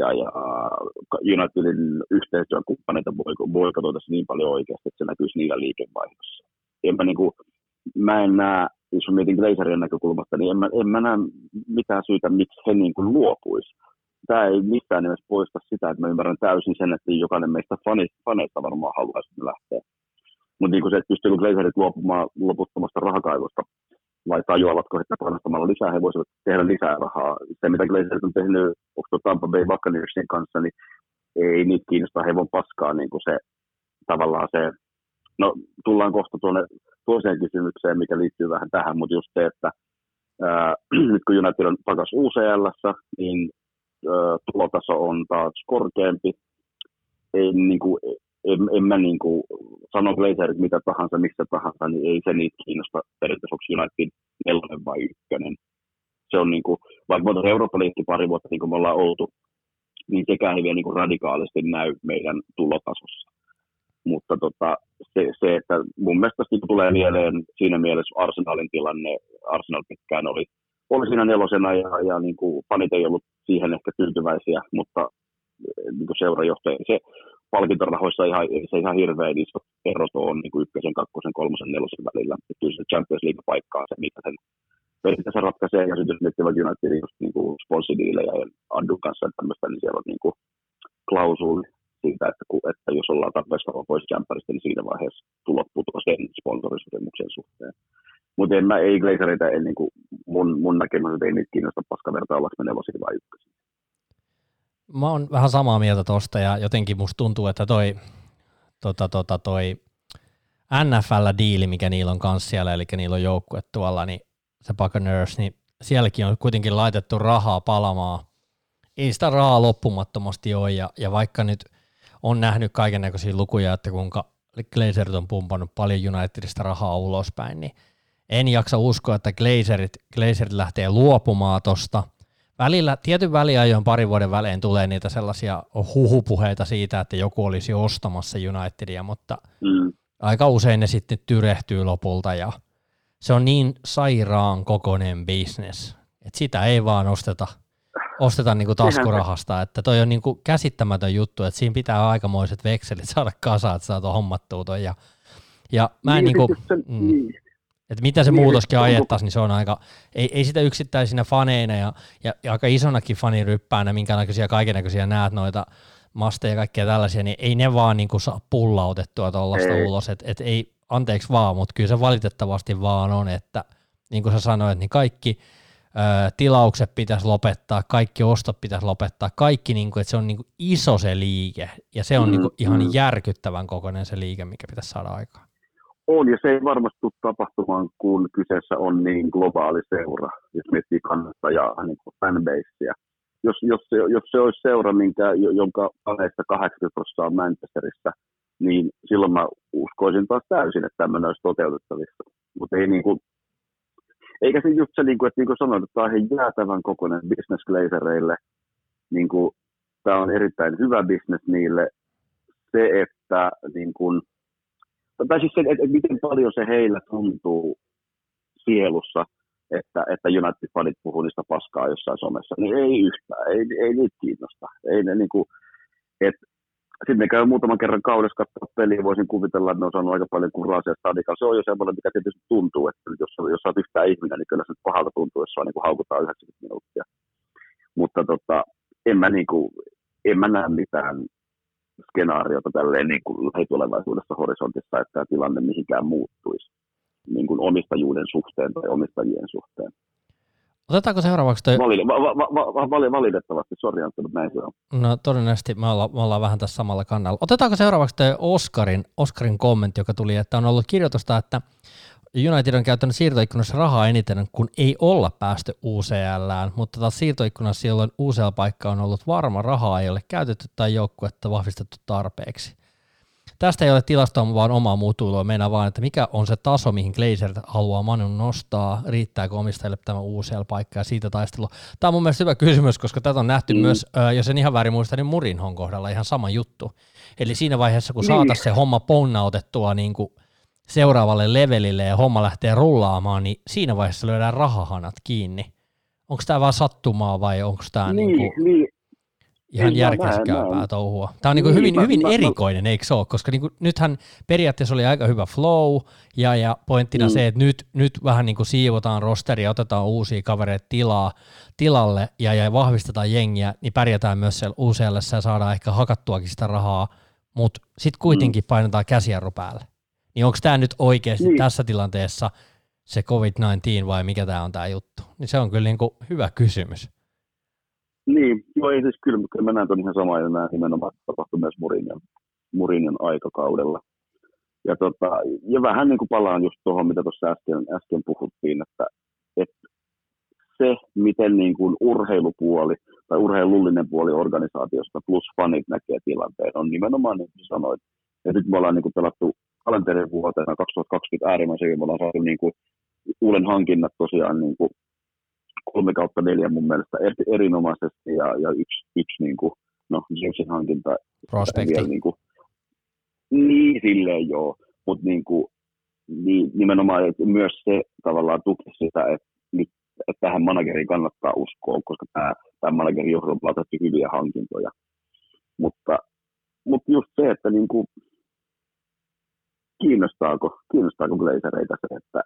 ja, ja Unitedin yhteistyökumppaneita boikotoitaisiin niin paljon oikeasti, että se näkyisi niillä liikevaihdossa. Mä, niin kuin, mä en näe jos mietin Glazerien näkökulmasta, niin en mä, en mä näe mitään syytä, miksi he niin kuin luopuisi. Tämä ei missään nimessä poista sitä, että mä ymmärrän täysin sen, että jokainen meistä faneista, faneista varmaan haluaisi lähteä. Mutta niin se, että pystyykö Glazerit luopumaan loputtomasta rahakaivosta, vai tajuavatko, että panostamalla lisää he voisivat tehdä lisää rahaa. Se, mitä Glazerit on tehnyt onko Tampa Bay Buccaneersin kanssa, niin ei niitä kiinnosta hevon paskaa niin kuin se tavallaan se No tullaan kohta tuonne toiseen kysymykseen, mikä liittyy vähän tähän, mutta just se, että ää, nyt kun United on takaisin UCL, niin ää, tulotaso on taas korkeampi. Ei, niin kuin, en, en mä niin kuin, sano Glazerit mitä tahansa, missä tahansa, niin ei se niitä kiinnosta periaatteessa, onko United nelonen vai ykkönen. Se on niin kuin, vaikka me Eurooppa pari vuotta, niin kuin me ollaan oltu, niin sekään ei vielä niin kuin radikaalisti näy meidän tulotasossa. Mutta tota, se, se, että mun mielestä niin tulee mieleen siinä mielessä Arsenalin tilanne. Arsenal pitkään oli, oli siinä nelosena ja, ja niin kuin fanit ei ollut siihen ehkä tyytyväisiä, mutta eh, niin kuin seurajohtaja, se palkintorahoissa ihan, se ihan hirveän iso erot on niin kuin ykkösen, kakkosen, kolmosen, nelosen välillä. Että kyllä se Champions League paikkaa se, mitä sen periaatteessa ratkaisee. Ja sitten jos miettivät Unitedin just niin kuin ja Andun kanssa tämmöistä, niin siellä on niin kuin klausuuli siitä, että, että jos ollaan tarpeeksi pois kämpäristä, niin siinä vaiheessa tulot putoaa sen sponsorisopimuksen suhteen. Mutta en mä, ei Glazereita, ei, niin kuin mun, mun näkemys, että ei niitä kiinnosta paska vertaa, ollaanko me nelosia vai ykkösiä. Mä oon vähän samaa mieltä tosta ja jotenkin musta tuntuu, että toi, tota, tota, toi NFL-diili, mikä niillä on kanssa siellä, eli niillä on joukkue tuolla, niin se Buccaneers, niin sielläkin on kuitenkin laitettu rahaa palamaan ei sitä rahaa loppumattomasti ole, ja, ja vaikka nyt on nähnyt kaiken näköisiä lukuja, että kuinka Glazerit on pumpannut paljon Unitedista rahaa ulospäin, niin en jaksa uskoa, että Glazerit, Glazerit lähtee luopumaan tosta. Välillä, tietyn väliajoin parin vuoden välein tulee niitä sellaisia huhupuheita siitä, että joku olisi ostamassa Unitedia, mutta mm. aika usein ne sitten tyrehtyy lopulta ja se on niin sairaan kokoinen bisnes, että sitä ei vaan osteta, osteta niinku taskurahasta, että toi on niinku käsittämätön juttu, että siinä pitää aikamoiset vekselit saada kasaan, että saat hommattua toi. Ja, ja mä en niin, niinku, mm, niin. että mitä se niin, muutoskin ajettaisiin, niin se on aika, ei, ei sitä yksittäisinä faneina ja, ja, ja aika isonakin faniryppäänä, minkä näköisiä kaikenlaisia näet noita masteja ja kaikkea tällaisia, niin ei ne vaan niin kuin saa pullautettua tuollaista ulos, että et ei, anteeksi vaan, mutta kyllä se valitettavasti vaan on, että niin kuin sä sanoit, niin kaikki tilaukset pitäisi lopettaa, kaikki ostot pitäisi lopettaa, kaikki, niin kuin, että se on niin kuin iso se liike, ja se on mm, niin kuin ihan mm. järkyttävän kokoinen se liike, mikä pitäisi saada aikaan. On, ja se ei varmasti tule tapahtumaan, kun kyseessä on niin globaali seura, jos miettii kannattajaa, niin kuin fanbasea. Jos, jos, se, jos se olisi seura, minkä, jonka 80 prosenttia on Manchesterissa, niin silloin mä uskoisin taas täysin, että tämmöinen olisi toteutettavissa. Mutta ei niin kuin, eikä se just se, niin kuin, että niin kuin sanoin, että tämä on jäätävän kokoinen business glazereille. Niin kuin, tämä on erittäin hyvä business niille. Se, että niin kuin, tai siis se, että, että miten paljon se heillä tuntuu sielussa, että, että United-fanit puhuu niistä paskaa jossain somessa, niin ei yhtään, ei, ei niitä kiinnosta. Ei ne, niin kuin, että sitten ne käy muutaman kerran kaudessa katsoa peliä, voisin kuvitella, että ne on saanut aika paljon kuraa siellä stadikalla. Se on jo semmoinen, mikä tietysti tuntuu, että jos, jos sä oot yhtään ihminen, niin kyllä se pahalta tuntuu, jos saa niin haukutaan 90 minuuttia. Mutta tota, en mä, niin kuin, en mä näe mitään skenaariota tälleen niin kuin lähitulevaisuudessa horisontissa, että tämä tilanne mihinkään muuttuisi niin kuin omistajuuden suhteen tai omistajien suhteen. Otetaanko seuraavaksi toi... Valide, va, va, va, va, valitettavasti, sori Antti, mutta näin se on. No todennäköisesti me ollaan, me ollaan vähän tässä samalla kannalla. Otetaanko seuraavaksi toi Oscarin, Oscarin kommentti, joka tuli, että on ollut kirjoitusta, että United on käyttänyt siirtoikkunassa rahaa eniten, kun ei olla päästy UCLään, mutta taas siirtoikkunassa, jolloin UCL-paikka on ollut varma, rahaa ei ole käytetty tai joukkuetta vahvistettu tarpeeksi. Tästä ei ole tilastoa, vaan omaa mutuilua. Meidän vaan, että mikä on se taso, mihin Glazer haluaa Manun nostaa, riittääkö omistajille tämä UCL-paikka ja siitä taistelu. Tämä on mun mielestä hyvä kysymys, koska tätä on nähty mm. myös, jos en ihan väärin muista, niin Murinhon kohdalla ihan sama juttu. Eli siinä vaiheessa, kun niin. saataisiin se homma ponnautettua niin kuin seuraavalle levelille ja homma lähtee rullaamaan, niin siinä vaiheessa löydään rahahanat kiinni. Onko tämä vaan sattumaa vai onko tämä niin, niin, kuin... niin, ihan järkeskäypää touhua. Tämä on niin niin, hyvin, mä, hyvin mä, erikoinen, eikö se ole? Koska niin kuin, nythän periaatteessa oli aika hyvä flow, ja, ja pointtina mm. se, että nyt, nyt vähän niin kuin siivotaan rosteria, otetaan uusia kavereita tilaa, tilalle ja, ja vahvistetaan jengiä, niin pärjätään myös siellä UCLssä ja saadaan ehkä hakattuakin sitä rahaa, mutta sitten kuitenkin mm. painetaan käsijarru päälle. Niin onko tämä nyt oikeasti niin. tässä tilanteessa se COVID-19 vai mikä tämä on tämä juttu? Niin se on kyllä niin kuin hyvä kysymys. Niin, joo ei siis kyllä, kyllä mä näen ton ihan samaa, ja nämä nimenomaan tapahtui myös Murinion, Murinion aikakaudella. Ja, tota, ja vähän niin kuin palaan just tuohon, mitä tuossa äsken, äsken puhuttiin, että, että se, miten niin kuin urheilupuoli tai urheilullinen puoli organisaatiosta plus fanit näkee tilanteen, on nimenomaan niin kuin sanoit. Ja nyt me ollaan niin kuin pelattu kalenterin vuotena 2020 äärimmäisen me ollaan saatu niin kuin uuden hankinnat tosiaan niin kuin kolme kautta neljä mun mielestä erinomaisesti ja, ja yksi, yksi niin kuin, no Jamesin hankinta. Prospekti. Niin, kuin, niin, silleen joo, mutta niin kuin, niin, nimenomaan että myös se tavallaan tuki sitä, että että tähän manageriin kannattaa uskoa, koska tämä, tämä managerin johdolla on hyviä hankintoja. Mutta, mutta just se, että niin kuin, kiinnostaako, kiinnostaako glazereita se, että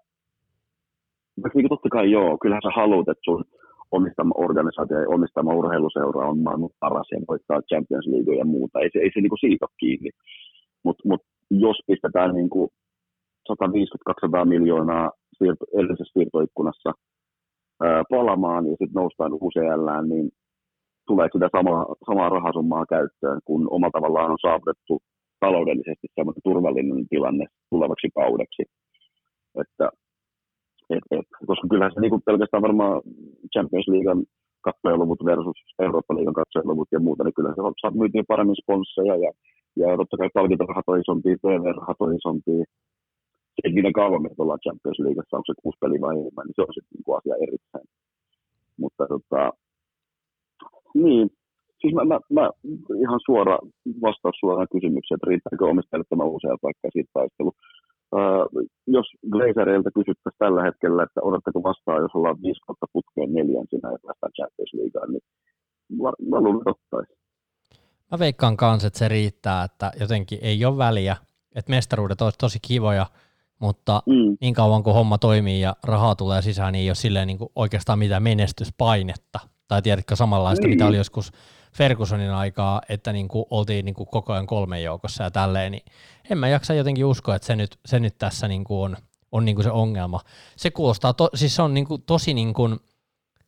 niin totta kai joo, kyllähän sä haluat, että sun omistama organisaatio ja omistama urheiluseura on maailman paras ja voittaa Champions League ja muuta. Ei se, ei se niin kuin siitä ole kiinni. Mutta mut jos pistetään niin kuin 150-200 miljoonaa siirto, edellisessä siirtoikkunassa ää, palamaan ja sitten noustaan UCL, niin tulee sitä samaa, samaa rahasummaa käyttöön, kun omalla tavallaan on saavutettu taloudellisesti turvallinen tilanne tulevaksi kaudeksi. Että et, et, koska kyllähän se niin kuin pelkästään varmaan Champions Leaguean katsojaluvut versus Eurooppa-liigan katsojaluvut ja muuta, niin kyllä se saa myytiin paremmin sponsseja ja, ja totta kai palkintorahat on isompia, TV-rahat on isompia. Se ei miten kauan meitä ollaan Champions Leagueassa, onko se kuusi peliä vai enemmän, niin se on sitten niin asia erittäin. Mutta tota, niin, siis mä, mä, mä, ihan suora vastaus suoraan kysymykseen, että riittääkö omistajalle tämä uusia paikka siitä taistelu. Jos Glazereilta kysyttäisiin tällä hetkellä, että odotteko vastaan, jos ollaan viisi kautta putkeen neljänsinä ja päästään Champions Leagueaan, niin mä, mä luulen, että Mä veikkaan kanssa, että se riittää, että jotenkin ei ole väliä, että mestaruudet olisi tosi kivoja, mutta mm. niin kauan kuin homma toimii ja rahaa tulee sisään, niin ei ole silleen niin kuin oikeastaan mitään menestyspainetta. Tai tiedätkö samanlaista, niin. mitä oli joskus Fergusonin aikaa, että niin kuin oltiin niin kuin koko ajan kolmen joukossa ja tälleen, niin en mä jaksa jotenkin uskoa, että se nyt, se nyt tässä niin kuin on, on niin kuin se ongelma. Se kuulostaa, to, siis se on niin kuin tosi niin kuin,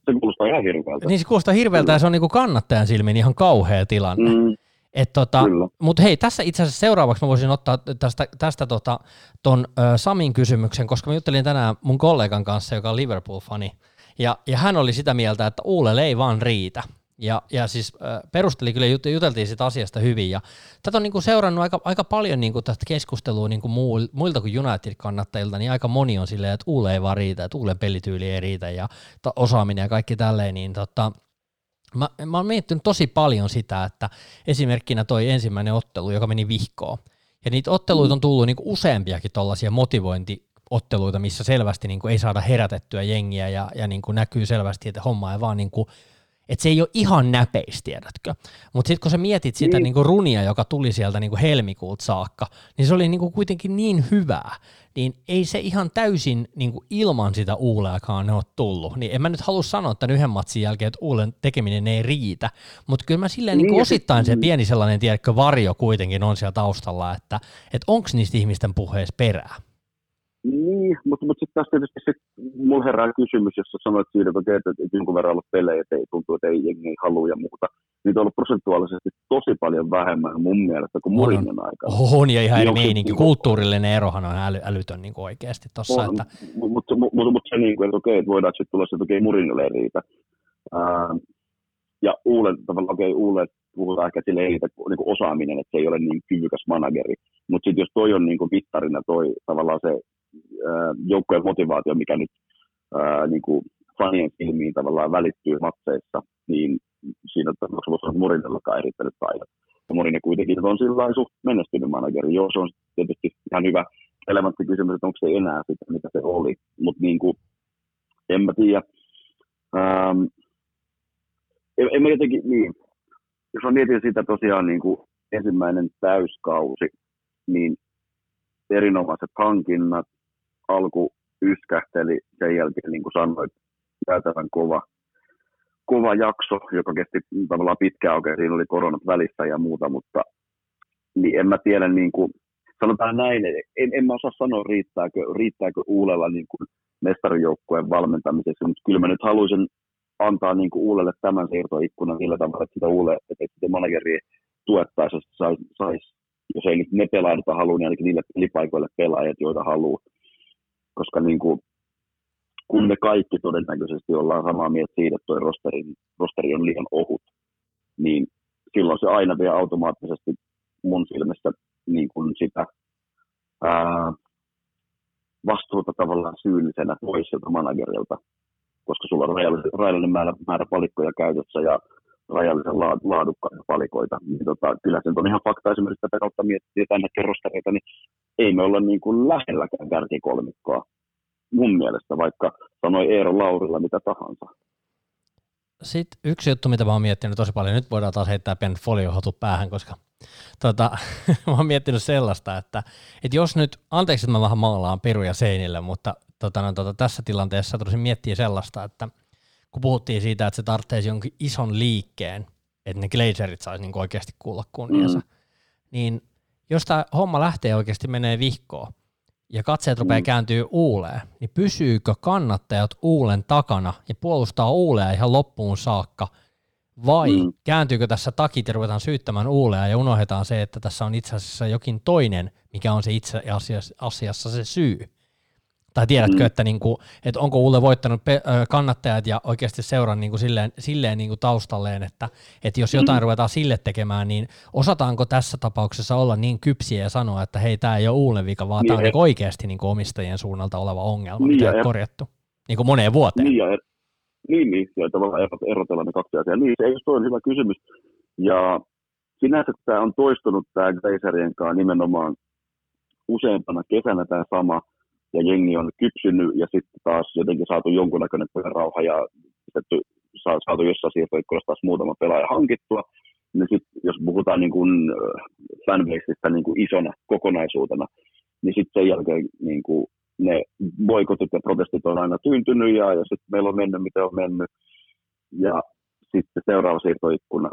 se kuulostaa ihan hirveältä. Niin se kuulostaa hirveältä ja se on niin kuin kannattajan silmiin ihan kauhea tilanne. Mm. Et tota, Mutta hei, tässä itse asiassa seuraavaksi mä voisin ottaa tästä, tästä tota, ton ö, Samin kysymyksen, koska mä juttelin tänään mun kollegan kanssa, joka on Liverpool-fani, ja, ja hän oli sitä mieltä, että Uule ei vaan riitä. Ja, ja siis äh, perusteli kyllä, jut, juteltiin siitä asiasta hyvin, ja tätä on niin kuin seurannut aika, aika paljon niin kuin tästä keskustelua niin kuin muu, muilta kuin United-kannattajilta, niin aika moni on silleen, että Uule ei vaan riitä, että Uulen pelityyli ei riitä, ja ta, osaaminen ja kaikki tälleen, niin tota, mä, mä oon miettinyt tosi paljon sitä, että esimerkkinä toi ensimmäinen ottelu, joka meni vihkoon, ja niitä otteluita on tullut niin kuin useampiakin tuollaisia motivointi otteluita, missä selvästi niin kuin ei saada herätettyä jengiä ja, ja niin kuin näkyy selvästi, että homma ei vaan niin kuin että se ei ole ihan näpeis, tiedätkö. Mutta sitten kun sä mietit sitä niin. Niin kuin runia, joka tuli sieltä niin kuin helmikuulta saakka, niin se oli niin kuin kuitenkin niin hyvää, niin ei se ihan täysin niin kuin ilman sitä uuleakaan ole tullut. Niin en mä nyt halua sanoa että yhden matsin jälkeen, että uulen tekeminen ei riitä, mutta kyllä mä silleen niin kuin niin, osittain se pieni sellainen, tiedätkö, varjo kuitenkin on siellä taustalla, että, että onko niistä ihmisten puheessa perää. Niin, mutta, mutta sitten taas tietysti sit mulla herää kysymys, jos sä sanoit siitä, että, että, että jonkun verran ollut pelejä, että ei tuntuu, että ei jengi ei halua ja muuta. Niitä on ollut prosentuaalisesti tosi paljon vähemmän mun mielestä kuin Mourinhon aikana. On ja ihan eri meininki. Niin, Kulttuurillinen erohan on äly, älytön niin kuin oikeasti tuossa. Että... Mutta mut, mut, mut se, niin kuin, että okei, että voidaan sitten tulla se, että okei, Mourinholle ei riitä. Ää, ja Uule, tavallaan okei, Uule puhutaan ehkä sille ei niin kuin osaaminen, että se ei ole niin kyvykäs manageri. Mutta sitten jos toi on niin kuin vittarina toi tavallaan se joukkojen motivaatio, mikä nyt ää, niin kuin fanien silmiin tavallaan välittyy matseissa, niin siinä tapauksessa on Morinellakaan erittänyt taidot. Ja Morine kuitenkin on sillä suht menestynyt manageri. Joo, se on tietysti ihan hyvä relevantti kysymys, että onko se enää sitä, mitä se oli. Mutta niin kuin, en mä tiedä. Ähm, en, en mä jotenkin, niin. Jos mä mietin sitä tosiaan niin kuin ensimmäinen täyskausi, niin erinomaiset hankinnat, alku yskähteli sen jälkeen, niin kuin sanoit, jäätävän kova, kova jakso, joka kesti tavallaan pitkään oikein, siinä oli koronat välissä ja muuta, mutta niin en mä tiedä, niin kuin, sanotaan näin, en, en mä osaa sanoa, riittääkö, riittääkö Uulella niin kuin mestarijoukkueen valmentamisessa, mutta kyllä mä nyt haluaisin antaa niin kuin Uulelle tämän siirtoikkunan sillä tavalla, että sitä Uule, että sitä manageria tuettaisiin, että sais, jos ei nyt ne pelaajat, haluaa, niin ainakin niille pelipaikoille pelaajat, joita haluaa koska niin kuin, kun me kaikki todennäköisesti ollaan samaa mieltä siitä, että tuo rosteri, rosteri on liian ohut, niin silloin se aina vie automaattisesti mun silmissä niin kuin sitä ää, vastuuta tavallaan syyllisenä pois sieltä managerilta, koska sulla on rajallinen, määrä, määrä palikkoja käytössä ja rajallisen laadukkaita palikoita. Niin tota, kyllä se on ihan fakta esimerkiksi tätä kautta miettiä tänne kerrostareita, niin ei me olla niin kuin lähelläkään kärkikolmikkoa mun mielestä, vaikka sanoi Eero Laurilla mitä tahansa. Sitten yksi juttu, mitä mä oon miettinyt tosi paljon, nyt voidaan taas heittää pieni foliohotu päähän, koska tota, mä oon miettinyt sellaista, että, että jos nyt, anteeksi, että mä vähän maalaan peruja seinille, mutta tota, no, tota, tässä tilanteessa tulisin miettiä sellaista, että kun puhuttiin siitä, että se tarvitsisi jonkin ison liikkeen, että ne glazerit saisi niin oikeasti kuulla kunniansa, mm. niin jos tämä homma lähtee oikeasti menee vihkoon ja katseet rupeaa mm. kääntyy uuleen, niin pysyykö kannattajat uulen takana ja puolustaa uulea ihan loppuun saakka, vai mm. kääntyykö tässä takit ja ruvetaan syyttämään uulea ja unohdetaan se, että tässä on itse asiassa jokin toinen, mikä on se itse asiassa, asiassa se syy. Tai tiedätkö, mm. että, niin kuin, että onko Ulle voittanut pe- kannattajat ja oikeasti seuran niin kuin silleen, silleen niin kuin taustalleen, että, että jos jotain mm. ruvetaan sille tekemään, niin osataanko tässä tapauksessa olla niin kypsiä ja sanoa, että hei, tämä ei ole Ulle vika, vaan niin, tämä on niin oikeasti niin kuin omistajien suunnalta oleva ongelma, niin, mitä ei korjattu niin kuin moneen vuoteen. Niin, ja, niin, niin, ja tavallaan erotella ne kaksi asiaa. Niin, se ei ole hyvä kysymys. Ja sinänsä tämä on toistunut tämä Glazerien kanssa nimenomaan useampana kesänä tämä sama, ja jengi on kypsynyt ja sitten taas jotenkin saatu jonkunnäköinen rauha ja sitten saatu jossain siirtoikkunassa taas muutama pelaaja hankittua, niin sit, jos puhutaan niin kuin fanbaseista niin kuin isona kokonaisuutena, niin sitten sen jälkeen niin kuin ne boikotit ja protestit on aina tyyntynyt ja, ja sitten meillä on mennyt mitä on mennyt. Ja sitten seuraava siirtoikkuna,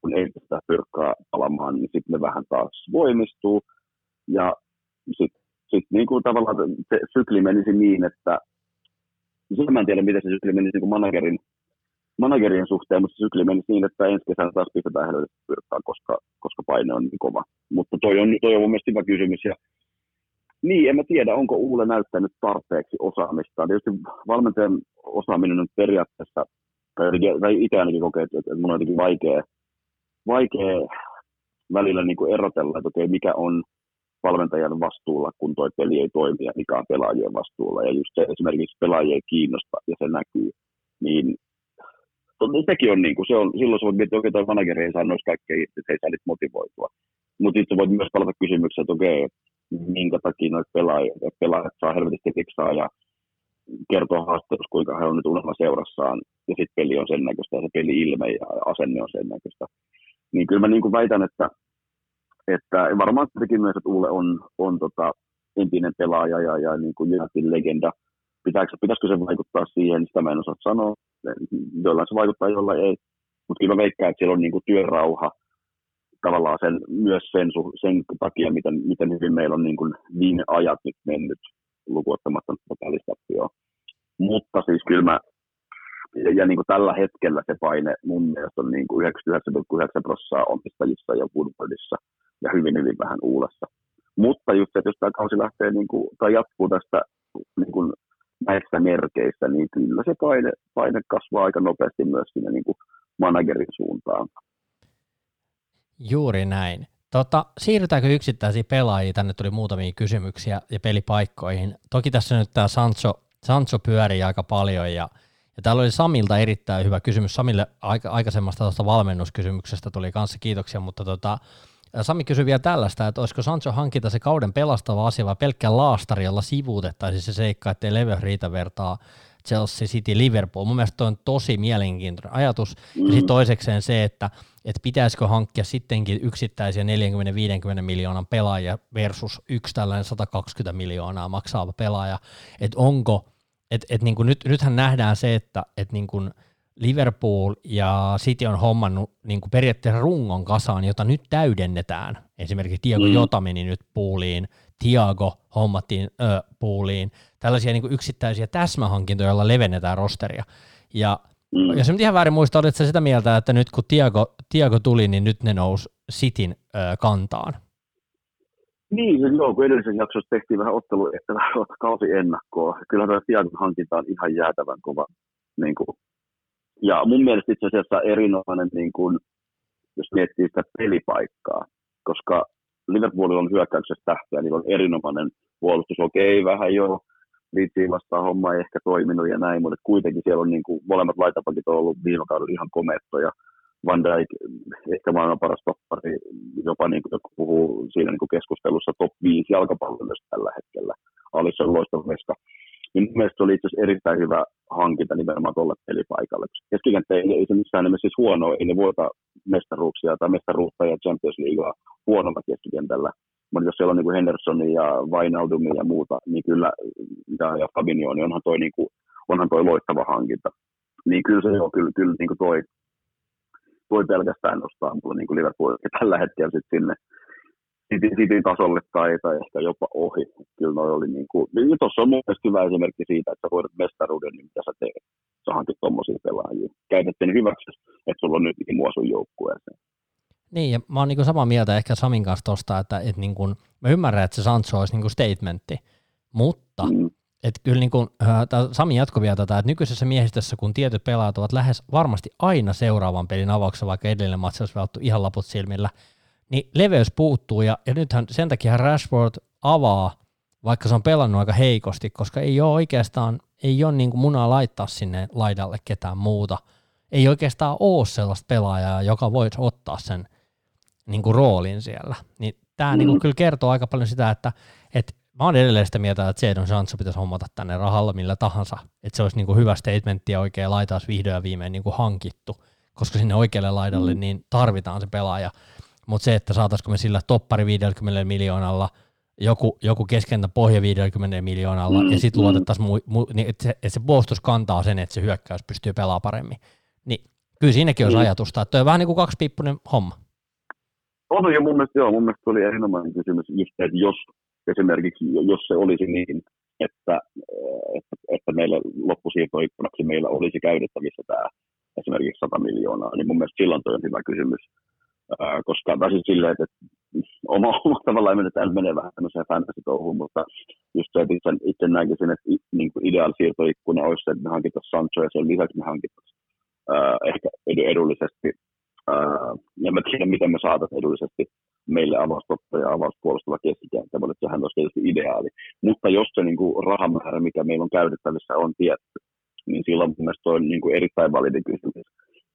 kun ei sitä pyrkkaa palamaan, niin sitten ne vähän taas voimistuu. Ja sitten sit niin kuin tavallaan se sykli menisi niin, että siis mä en tiedä, miten se sykli menisi niin kuin managerin, managerien suhteen, mutta se sykli menisi niin, että ensi kesänä taas pistetään helvetti pyrkkaa, koska, koska paine on niin kova. Mutta toi on, toi on mun mielestä hyvä kysymys ja niin, en mä tiedä, onko Uule näyttänyt tarpeeksi osaamista. Tietysti valmentajan osaaminen on periaatteessa, tai itse ainakin kokee, että, että mun on jotenkin vaikea, vaikea välillä niin kuin erotella, että okei, mikä on valmentajan vastuulla, kun toi peli ei toimi ja mikä on pelaajien vastuulla. Ja just se esimerkiksi pelaajia ei kiinnosta ja se näkyy, niin sekin on, niin kuin, se on, silloin sä voit miettiä, että okei, toi manageri ei saa noista kaikkea että ei saa niitä motivoitua. Mutta sitten voit myös palata kysymykseen, että okei, minkä takia noita pelaajia, pelaajat saa helvetisti fiksaa ja kertoo haastattelussa, kuinka he on nyt unelma seurassaan, ja sitten peli on sen näköistä, ja se peli ilme ja asenne on sen näköistä. Niin kyllä mä niin kuin väitän, että, että varmaan tietenkin myös, että Ulle on, on tota, entinen pelaaja ja, ja niin kuin legenda. Pitääkö, pitäisikö se vaikuttaa siihen, sitä mä en osaa sanoa. Jollain se vaikuttaa, jollain ei. Mutta kyllä mä veikkaan, että siellä on niin kuin työrauha tavallaan sen, myös sen, sen takia, miten, miten hyvin meillä on niin kuin viime ajat nyt mennyt lukuottamatta välistappioa. Mutta siis kyllä mä, ja, ja niin kuin tällä hetkellä se paine mun mielestä on niin kuin 99,9 prosenttia omistajissa ja Woodwardissa ja hyvin hyvin vähän Uulessa. Mutta just että jos tämä kausi lähtee niin kuin, tai jatkuu tästä niin kuin näissä merkeissä, niin kyllä se paine, paine kasvaa aika nopeasti myös siinä niin kuin managerin suuntaan. Juuri näin. Tota, siirrytäänkö yksittäisiin pelaajiin? Tänne tuli muutamia kysymyksiä ja pelipaikkoihin. Toki tässä nyt tämä Sancho, Sancho pyörii aika paljon ja, ja täällä oli Samilta erittäin hyvä kysymys. Samille aika, aikaisemmasta tuosta valmennuskysymyksestä tuli kanssa kiitoksia, mutta tota, Sami kysyi vielä tällaista, että olisiko Sancho hankinta se kauden pelastava asia vai pelkkä laastari, jolla sivuutettaisiin se seikka, ettei leve riitä vertaa Chelsea City Liverpool. Mun mielestä on tosi mielenkiintoinen ajatus. Mm. Ja sitten toisekseen se, että, että pitäisikö hankkia sittenkin yksittäisiä 40-50 miljoonan pelaajia versus yksi tällainen 120 miljoonaa maksaava pelaaja. Että onko, että et niin nyt, nythän nähdään se, että et niin kuin Liverpool ja City on hommannut niin kuin periaatteessa rungon kasaan, jota nyt täydennetään. Esimerkiksi Diego mm. Jota meni nyt puuliin, Tiago hommattiin ö, puuliin, tällaisia niin kuin yksittäisiä täsmähankintoja, joilla levennetään rosteria. Ja mm. jos nyt ihan väärin muista, olitko sitä mieltä, että nyt kun Tiago, Tiago tuli, niin nyt ne nousi Sitin ö, kantaan? Niin, siis joo, kun edellisen jaksossa tehtiin vähän ottelu, että kausi ennakkoa. Kyllä tämä Tiagon hankinta on ihan jäätävän kova. Niin kuin. Ja mun mielestä itse asiassa erinomainen, niin kuin, jos miettii sitä pelipaikkaa, koska Liverpool on hyökkäyksessä tähtiä, niillä on erinomainen puolustus. Okei, vähän jo Liitsiin vastaan homma ei ehkä toiminut ja näin, mutta kuitenkin siellä on niin kuin, molemmat laitapakit on ollut viime kaudella ihan komettoja. Van Dijk, ehkä maailman paras toppari, jopa niin kuin, puhuu siinä niin kuin keskustelussa top 5 jalkapallossa tällä hetkellä. Alisson loistava veska. Niin mun mielestä se oli itse asiassa erittäin hyvä hankinta nimenomaan tuolle pelipaikalle. Keskikenttä ei, ei se missään nimessä siis huono, ei ne voita mestaruuksia tai mestaruutta ja Champions Leaguea huonolla keskikentällä. Mutta jos siellä on niin Henderson ja Vainaldum ja muuta, niin kyllä, ja, ja Fabinho, niin onhan toi, niin kuin, onhan toi loistava hankinta. Niin kyllä se on, kyllä, kyllä niin kuin toi, toi pelkästään nostaa mulle niin Liverpool tällä hetkellä sitten sinne Cityn tasolle tai, tai ehkä jopa ohi. Kyllä noi oli niin kuin, niin tuossa on mun mielestä hyvä esimerkki siitä, että sä voidat mestaruuden, niin mitä sä teet. Sä hankit tommosia pelaajia. Käytät sen hyväksi, että sulla on nyt mua sun joukkueeseen. Niin, ja mä oon niin samaa mieltä ehkä Samin kanssa tosta, että, että niin kuin, mä ymmärrän, että se Sancho olisi niin kuin statementti, mutta mm. että kyllä niin kuin, äh, Sami jatkoi vielä tätä, että nykyisessä miehistössä, kun tietyt pelaajat ovat lähes varmasti aina seuraavan pelin avauksessa, vaikka edellinen matsi olisi vältty ihan laput silmillä, niin leveys puuttuu, ja, ja nythän sen takia Rashford avaa, vaikka se on pelannut aika heikosti, koska ei ole oikeastaan, ei ole niin kuin munaa laittaa sinne laidalle ketään muuta. Ei oikeastaan ole sellaista pelaajaa, joka voisi ottaa sen niin kuin roolin siellä. Niin tämä mm. niin kuin kyllä kertoo aika paljon sitä, että, että mä oon edelleen sitä mieltä, että Jadon Sancho pitäisi hommata tänne rahalla millä tahansa, että se olisi niin kuin hyvä statementti ja oikein laitaisi vihdoin ja viimein niin kuin hankittu, koska sinne oikealle laidalle mm. niin tarvitaan se pelaaja. Mutta se, että saataisiko me sillä toppari 50 miljoonalla, joku, joku keskentä pohja 50 miljoonalla, mm, ja sitten mm. luotettaisiin, mu, mu, niin että, se, että se puolustus kantaa sen, että se hyökkäys pystyy pelaamaan paremmin. Niin kyllä siinäkin olisi mm. ajatusta, että on vähän niin kuin kaksipiippunen homma. On jo mun mielestä, joo, mun mielestä oli erinomainen kysymys just, että jos esimerkiksi, jos se olisi niin, että, että, että meillä loppusiirtoikkunaksi meillä olisi käytettävissä tämä esimerkiksi 100 miljoonaa, niin mun mielestä silloin toi on hyvä kysymys. Koska väsin silleen, että oma, oma tavallaan menetään menee vähän tämmöiseen fantasy-touhuun, mutta just se, että itse, itse näkisin, että niin kuin ideaali siirtoikkuna olisi se, että me hankitaan Sancho ja sen lisäksi me hankitaan ehkä edullisesti. Ää, ja mä tiedän, miten me saataisiin edullisesti meille avaustotta ja avauspuolustava keskikenttä, mutta sehän olisi tietysti ideaali. Mutta jos se niin kuin, rahamäärä, mikä meillä on käytettävissä, on tietty, niin silloin mun mielestä on niin kuin, erittäin validi kysymys.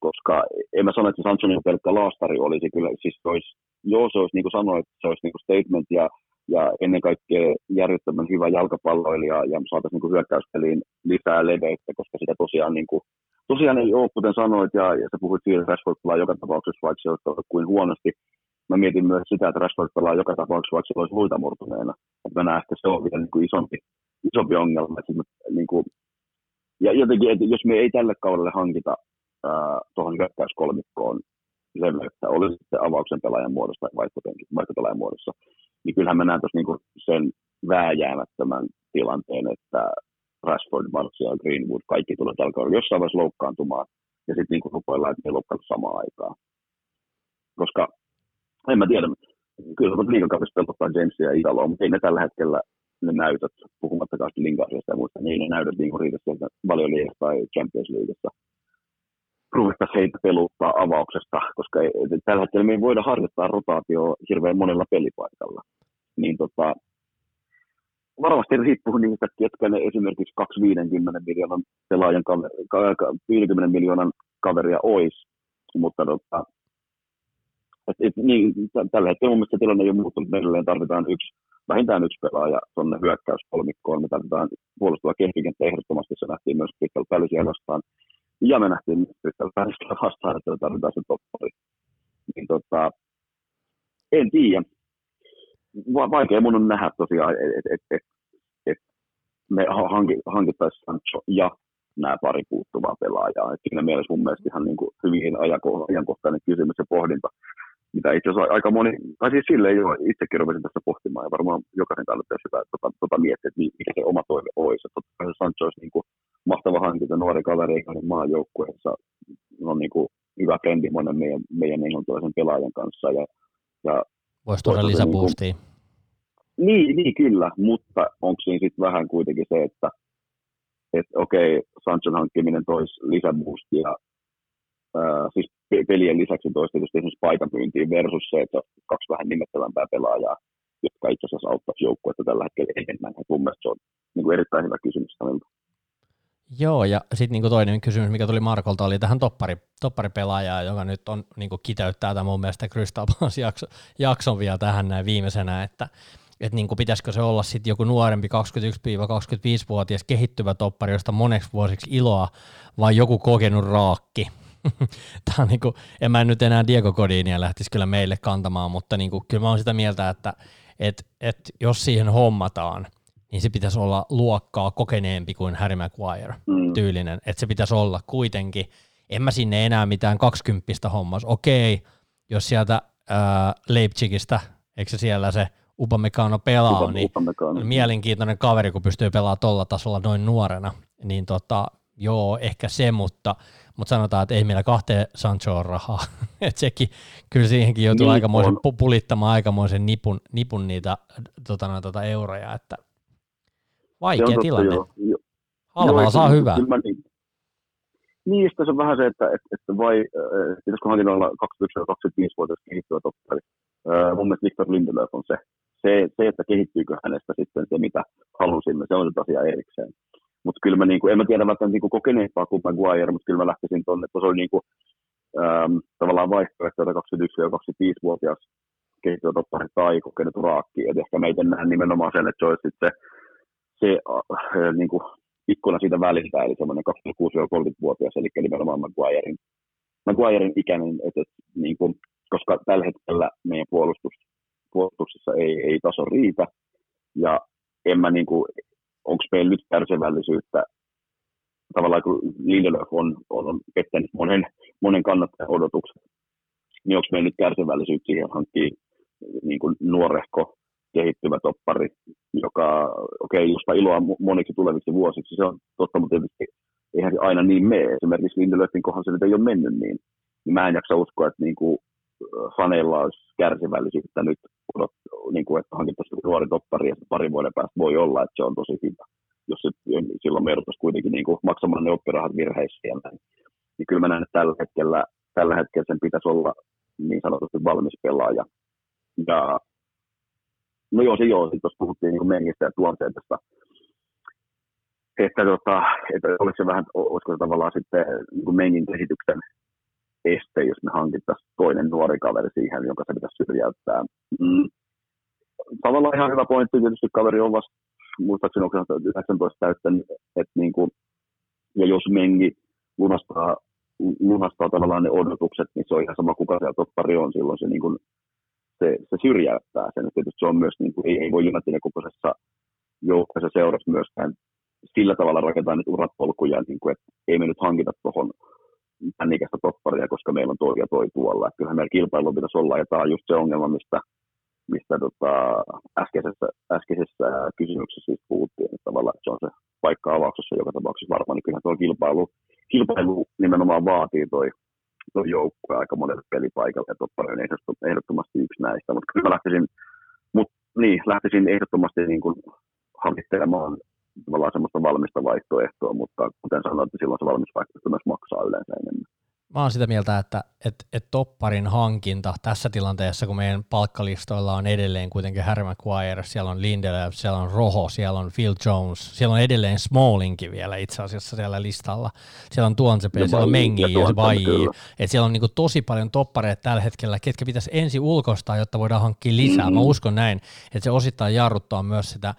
Koska en mä sano, että Sancho niin pelkkä laastari olisi kyllä, siis se olisi, joo se olisi niin kuin sanoin, että se olisi niin kuin statement ja, ja ennen kaikkea järjettömän hyvä jalkapalloilija ja saataisiin niin hyökkäyspeliin lisää leveyttä, koska sitä tosiaan niin kuin, tosiaan ei ole, kuten sanoit, ja, ja sä puhuit siitä, että Rashford pelaa joka tapauksessa, vaikka se on kuin huonosti, mä mietin myös sitä, että Rashford pelaa joka tapauksessa, vaikka se olisi luita murtuneena. Että mä näen, että se on vielä niin kuin isompi, isompi ongelma. Että niin kuin, ja jotenkin, että jos me ei tälle kaudelle hankita tuohon hyökkäyskolmikkoon leveyttä, oli sitten avauksen pelaajan muodossa tai vaihtopelaajan muodossa, niin kyllähän mä näen tuossa niin sen vääjäämättömän tilanteen, että Rashford, Martial, Greenwood, kaikki tulee tällä kaudella jossain vaiheessa loukkaantumaan, ja sitten niin rupoillaan, että ne loukkaantuu samaan aikaan. Koska en mä tiedä, kyllä se liikakaudessa pelottaa Jamesia ja Italoa, mutta ei ne tällä hetkellä ne näytöt, puhumattakaan Lingardista ja muista, niin ne näytöt niin riitä sieltä valioliigassa tai Champions Leagueassa. Ruvettaisiin heitä peluttaa avauksesta, koska ei, tällä hetkellä me ei voida harjoittaa rotaatio hirveän monella pelipaikalla. Niin tota, varmasti riippuu niistä, ketkä ne esimerkiksi 250 miljoonan pelaajan kaveri, 50 miljoonan kaveria olisi, mutta tota, et, et, niin, tällä hetkellä mun mielestä tilanne ei ole muuttunut. Edelleen tarvitaan yksi, vähintään yksi pelaaja tuonne hyökkäyskolmikkoon. Me tarvitaan puolustava keskikenttä ehdottomasti. Se nähtiin myös Crystal Palacea vastaan. Ja me nähtiin Crystal vastaan, että tarvitaan se toppari. Niin, tota, en tiedä. Vaikea mun on nähdä tosiaan, että et, et, et me hankittaisiin Sancho ja nämä pari puuttuvaa pelaajaa. Et siinä mielessä mun mielestä ihan niin kuin hyvin ajankohtainen kysymys ja pohdinta mitä itse asiassa aika moni, tai siis sille ei ole, itsekin rupesin tässä pohtimaan, ja varmaan jokaisen kannattaisi hyvä tota, tota miettiä, että mikä se oma toive olisi. Totta kai Sancho olisi niin kuin mahtava hankinta, nuori kaveri eikä maajoukkueessa, on niin kuin hyvä frendi monen meidän, meidän niin toisen pelaajan kanssa. Ja, ja Voisi tuoda lisäboostia. Niin, niin, niin, kyllä, mutta onko siinä sitten vähän kuitenkin se, että että okei, Sanchon hankkiminen toisi lisäboostia Äh, siis pelien lisäksi toista tietysti esimerkiksi paikanpyyntiin versus se, että kaksi vähän nimettävämpää pelaajaa, jotka itse asiassa auttaisi joukkuetta tällä hetkellä enemmän. Et mun mielestä se on niin kuin erittäin hyvä kysymys häneltä. Joo, ja sitten niin toinen kysymys, mikä tuli Markolta, oli tähän toppari, topparipelaajaa, joka nyt on niin kiteyttää tämä mun mielestä Crystal jakso, jakson vielä tähän näin viimeisenä, että että niin pitäisikö se olla sitten joku nuorempi 21-25-vuotias kehittyvä toppari, josta moneksi vuosiksi iloa, vai joku kokenut raakki, Tämä on niinku, en mä nyt enää Diego Godinia lähtisi kyllä meille kantamaan, mutta niinku, kyllä mä oon sitä mieltä, että et, et jos siihen hommataan, niin se pitäisi olla luokkaa kokeneempi kuin Harry Maguire mm. tyylinen, että se pitäisi olla kuitenkin, en mä sinne enää mitään kaksikymppistä hommas, okei, jos sieltä ää, Leipzigistä, eikö se siellä se Upamecano pelaa, Upa, niin Upamecano. mielenkiintoinen kaveri, kun pystyy pelaamaan tuolla tasolla noin nuorena, niin tota, joo, ehkä se, mutta mutta sanotaan, että ei meillä kahteen Sanchoon rahaa. että sekin, kyllä siihenkin joutuu niin aikamoisen on. pulittamaan aikamoisen nipun, nipun niitä tota, no, tota euroja, että Vaikea se tilanne. Jo, jo. Halvalla saa hyvää. Kyllä niin, niin, se on vähän se, että, että, että vai, äh, pitäisikö hankinnoilla 21-25-vuotias kehittyä toppari. Äh, mun mielestä Victor Lindelöf on se. se. Se, että kehittyykö hänestä sitten se, mitä halusimme, se on nyt asia erikseen. Mutta kyllä mä, niinku, en mä tiedä välttämättä niinku kokeneempaa kuin Maguire, mutta kyllä mä lähtisin tuonne, että se oli niinku, ähm, tavallaan vaihtoehto, että 21-25-vuotias kehittyvä toppari tai kokenut raakki. Et ehkä meitä näen nimenomaan sen, että se olisi se, se äh, niinku, ikkuna siitä väliltä, eli semmoinen 26-30-vuotias, eli nimenomaan Maguirein, Maguirein ikäinen, että, että niin kuin, koska tällä hetkellä meidän puolustus, puolustuksessa ei, ei taso riitä, ja en mä niin kuin, onko meillä nyt kärsivällisyyttä, tavallaan kun Lindelöf on, on, on pettänyt monen, monen kannattajan odotukset, niin onko meillä nyt kärsivällisyyttä siihen hankkia niin kuin nuorehko kehittyvä toppari, joka, okei, okay, josta iloa moniksi tuleviksi vuosiksi, se on totta, mutta tietysti eihän se aina niin mene. Esimerkiksi Lindelöfin kohdalla se nyt ei ole mennyt niin. niin mä en jaksa uskoa, että niin kuin faneilla olisi kärsivällisyyttä nyt, odot, niin kuin, että hankittaisiin nuori toppari ja parin vuoden päästä voi olla, että se on tosi hyvä. Jos se, silloin me kuitenkin niin kuin maksamaan ne oppirahat virheissä ja näin. Niin kyllä mä näen, että tällä hetkellä, tällä hetkellä sen pitäisi olla niin sanotusti valmis pelaaja. Ja No joo, se joo, tuossa puhuttiin niin mengistä ja tuonteesta, että, tota, että oliko se vähän, olisiko se tavallaan sitten niin mengin kehityksen este, jos me hankittaisiin toinen nuori kaveri siihen, jonka se pitäisi syrjäyttää. Mm. Tavallaan ihan hyvä pointti, tietysti kaveri on vasta, muistaakseni onko 19 täyttänyt, että niin kuin, ja jos mengi lunastaa, lunastaa tavallaan ne odotukset, niin se on ihan sama kuka siellä toppari on, silloin se niin kuin se, se syrjäyttää sen. Tietysti se on myös, niin kuin, ei, ei voi Unitedin kokoisessa joukkueessa seurassa myöskään sillä tavalla rakentaa nyt uratpolkuja, niin kuin, että ei me nyt hankita tuohon tämän topparia, koska meillä on toi ja toi tuolla. Että kyllähän meillä kilpailu pitäisi olla, ja tämä on just se ongelma, mistä, mistä tota, äskeisessä, äskeisessä kysymyksessä siis puhuttiin, että tavallaan että se on se paikka avauksessa joka tapauksessa varmaan, niin kyllähän tuo kilpailu, kilpailu nimenomaan vaatii toi tuo joukkue aika monelle pelipaikalle, ja Toppari on ehdottomasti yksi näistä, mutta kyllä mä lähtisin, mut, niin, lähtisin ehdottomasti niin kuin havittelemaan tavallaan semmoista valmista vaihtoehtoa, mutta kuten sanoin, että silloin se valmis vaihtoehto myös maksaa yleensä enemmän mä oon sitä mieltä, että et, et topparin hankinta tässä tilanteessa, kun meidän palkkalistoilla on edelleen kuitenkin Harry Maguire, siellä on Lindelöf, siellä on Roho, siellä on Phil Jones, siellä on edelleen Smallingkin vielä itse asiassa siellä listalla, siellä on Tuonsepe, siellä on Mengi ja Vaji, että siellä on niinku tosi paljon toppareita tällä hetkellä, ketkä pitäisi ensin ulkoistaa, jotta voidaan hankkia lisää. Mm. Mä uskon näin, että se osittain jarruttaa myös sitä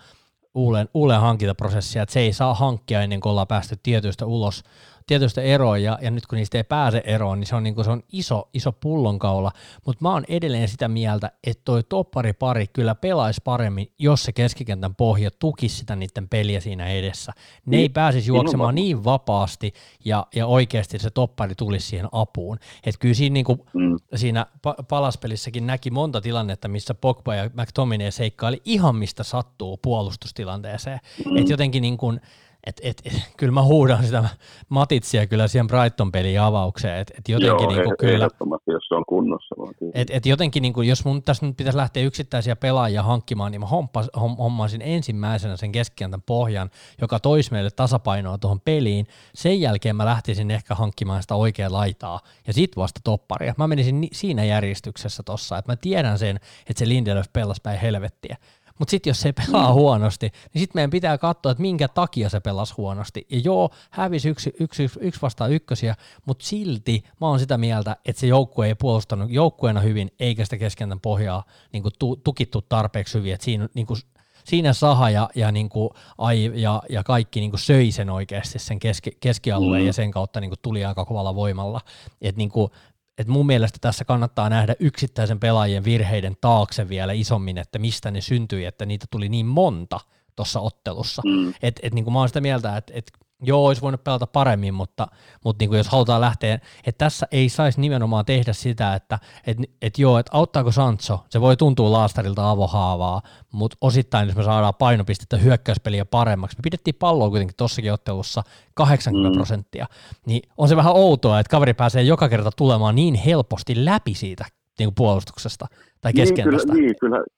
uuden, uuden hankintaprosessia, että se ei saa hankkia ennen kuin ollaan päästy tietyistä ulos tietystä eroa, ja, ja nyt kun niistä ei pääse eroon, niin se on, niin kuin, se on iso, iso pullonkaula, mutta mä oon edelleen sitä mieltä, että toi pari kyllä pelaisi paremmin, jos se keskikentän pohja tukisi sitä niiden peliä siinä edessä. Ne ei niin. pääsisi juoksemaan niin vapaasti, ja, ja oikeasti se toppari tulisi siihen apuun. Että kyllä siinä, niin kuin, mm. siinä palaspelissäkin näki monta tilannetta, missä Pogba ja McTominay seikkaili ihan mistä sattuu puolustustilanteeseen. Mm. Että jotenkin niin kuin, et, et, et, kyllä mä huudan sitä Matitsia kyllä siihen Brighton-pelin avaukseen, että et jotenkin Joo, niinku kyllä, jos se on kunnossa. Et, et jotenkin niinku, jos mun tässä nyt pitäisi lähteä yksittäisiä pelaajia hankkimaan, niin mä hompas, hommaisin ensimmäisenä sen keskikentän pohjan, joka toisi meille tasapainoa tuohon peliin. Sen jälkeen mä lähtisin ehkä hankkimaan sitä oikeaa laitaa ja sit vasta topparia. Mä menisin ni- siinä järjestyksessä tossa, että mä tiedän sen, että se Lindelöf pelasi päin helvettiä. Mutta sitten jos se pelaa mm. huonosti, niin sitten meidän pitää katsoa, että minkä takia se pelasi huonosti. Ja joo, hävisi yksi, yksi, yksi, yksi vastaan ykkösiä, mutta silti mä oon sitä mieltä, että se joukkue ei puolustanut joukkueena hyvin, eikä sitä keskentän pohjaa niin tu, tukittu tarpeeksi hyvin. Että siinä, niin kuin, siinä Saha ja, ja, niin kuin, ai, ja, ja kaikki niin kuin söi sen oikeasti sen keski, keskialueen mm. ja sen kautta niin kuin, tuli aika kovalla voimalla. Et, niin kuin, et mun mielestä tässä kannattaa nähdä yksittäisen pelaajien virheiden taakse vielä isommin, että mistä ne syntyi, että niitä tuli niin monta tuossa ottelussa. Mm. Et, et niin kuin mä oon sitä mieltä, että et joo, olisi voinut pelata paremmin, mutta, mutta niin kuin jos halutaan lähteä, että tässä ei saisi nimenomaan tehdä sitä, että et, et joo, että auttaako Sancho, se voi tuntua laastarilta avohaavaa, mutta osittain jos me saadaan painopistettä hyökkäyspeliä paremmaksi, me pidettiin palloa kuitenkin tossakin ottelussa 80 mm. prosenttia, niin on se vähän outoa, että kaveri pääsee joka kerta tulemaan niin helposti läpi siitä niin kuin puolustuksesta tai keskentästä. Niin, kyllä, niin, kyllä,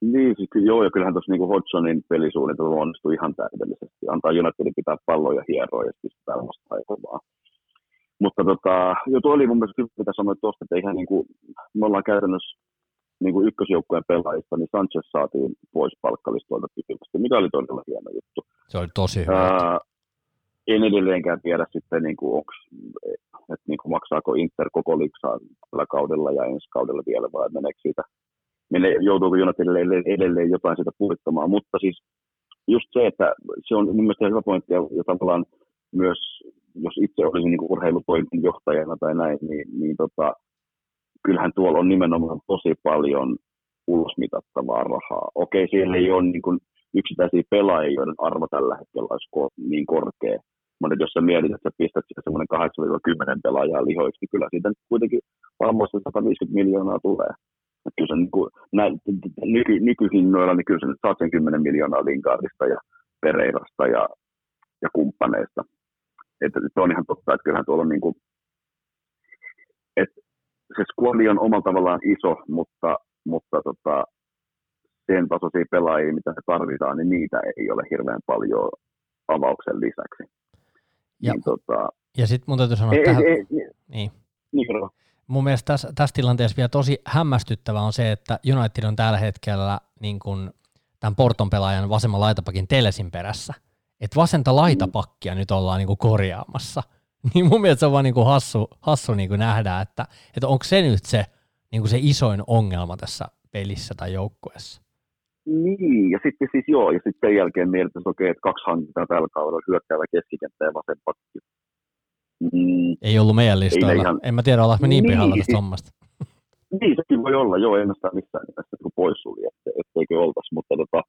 Niin, siis kyllä, joo, ja kyllähän tuossa niin Hodgsonin pelisuunnitelma onnistui ihan täydellisesti. Antaa Unitedin pitää palloja hieroa ja pistää vastaan kovaa. Mutta tota, jo tuo oli mun mielestä hyvä, mitä sanoit tuosta, että eihän niin kuin, me ollaan käytännössä niin kuin ykkösjoukkueen pelaajista, niin Sanchez saatiin pois palkkalistoilta pysyvästi, mikä oli todella hieno juttu. Se oli tosi hyvä. Ää, en edelleenkään tiedä sitten, niin kuin, onks, että niin kuin maksaako Inter koko liksaa tällä kaudella ja ensi kaudella vielä, vai meneekö siitä, menee, joutuuko United edelleen, jotain sitä puhuttamaan, mutta siis just se, että se on mun mielestä hyvä pointti, ja, tavallaan myös, jos itse olisin niin urheilutoiminnan johtajana tai näin, niin, niin tota, kyllähän tuolla on nimenomaan tosi paljon ulosmitattavaa rahaa. Okei, siellä ei ole niin kuin yksittäisiä pelaajia, joiden arvo tällä hetkellä olisi niin korkea, mutta jos sä mietit, että sä pistät sitä semmoinen 8-10 pelaajaa lihoiksi, niin kyllä siitä kuitenkin varmasti 150 miljoonaa tulee. Että kyllä se niin kuin, näin, nyky, nykyhinnoilla, niin kyllä sä nyt saat sen 10 miljoonaa Lingardista ja Pereirasta ja, ja kumppaneista. Että se on ihan totta, että kyllähän tuolla on niin kuin, että se squadi on omalla tavallaan iso, mutta, mutta tota, sen tasoisia pelaajia, mitä me tarvitaan, niin niitä ei ole hirveän paljon avauksen lisäksi. Ja, niin, tota, ja sitten mun täytyy sanoa, että tähän, ei, ei, niin. niin mun mielestä tässä, tässä tilanteessa vielä tosi hämmästyttävä on se, että United on tällä hetkellä niin kuin tämän Porton pelaajan vasemman laitapakin Telesin perässä. Että vasenta laitapakkia nyt ollaan niin kuin korjaamassa. Niin mun mielestä se on vaan niin kuin hassu, hassu niin kuin nähdä, että, että onko se nyt se, niin kuin se isoin ongelma tässä pelissä tai joukkueessa. Niin, ja sitten siis joo, ja sitten sen jälkeen mietitään, että okei, että kaksi hankintaa tällä kaudella, hyökkäävä keskikenttä ja vasen pakki. Mm, ei ollut meidän listoilla. Ihan... En mä tiedä, ollaanko me niin, niin pihalla tästä hommasta. Niin, sekin voi olla, joo, en sitä missään nimessä poissulje, että, etteikö oltaisi, mutta tota,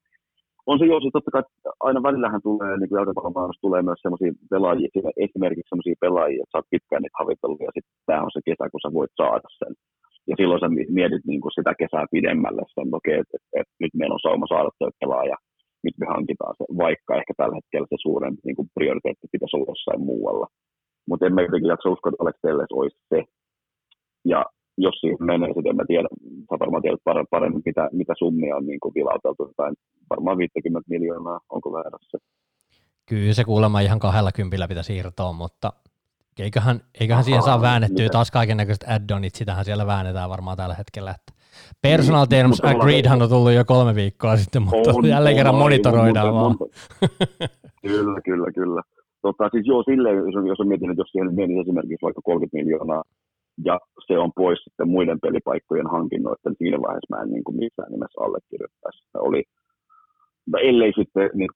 on se joo, siis totta kai aina välillähän tulee, niin kuin tulee myös sellaisia pelaajia, esimerkiksi sellaisia pelaajia, että sä oot pitkään niitä havitellut, ja sitten tämä on se kesä, kun sä voit saada sen. Ja silloin sä mietit niin kuin sitä kesää pidemmälle, että okei, okay, että, että, että nyt meillä on sauma saada tuo pelaaja, nyt me hankitaan se, vaikka ehkä tällä hetkellä se suurempi niin kuin prioriteetti pitäisi olla jossain muualla. Mutta en mä jotenkin jaksa uskoa, että Alex Telles olisi se. Ja jos siihen menee, sitten en mä tiedä, sä varmaan tiedät paremmin, mitä, mitä summia on niin kuin vilauteltu, tai varmaan 50 miljoonaa, onko väärässä. Kyllä se kuulemma ihan kahdella kympillä pitäisi irtoa, mutta eiköhän, eiköhän Aha, siihen saa väännettyä taas kaiken näköiset add-onit, sitähän siellä väännetään varmaan tällä hetkellä. Että personal niin, terms agreedhan on tullut jo kolme viikkoa sitten, mutta on, jälleen kerran monitoroidaan vaan. kyllä, kyllä, kyllä. Tota, siis joo, silleen, jos, jos on miettinyt, jos siihen menisi esimerkiksi vaikka 30 miljoonaa, ja se on pois sitten muiden pelipaikkojen hankinnoista, niin siinä vaiheessa mä en niin kuin missään nimessä allekirjoittaisi. Oli, ellei sitten, niin,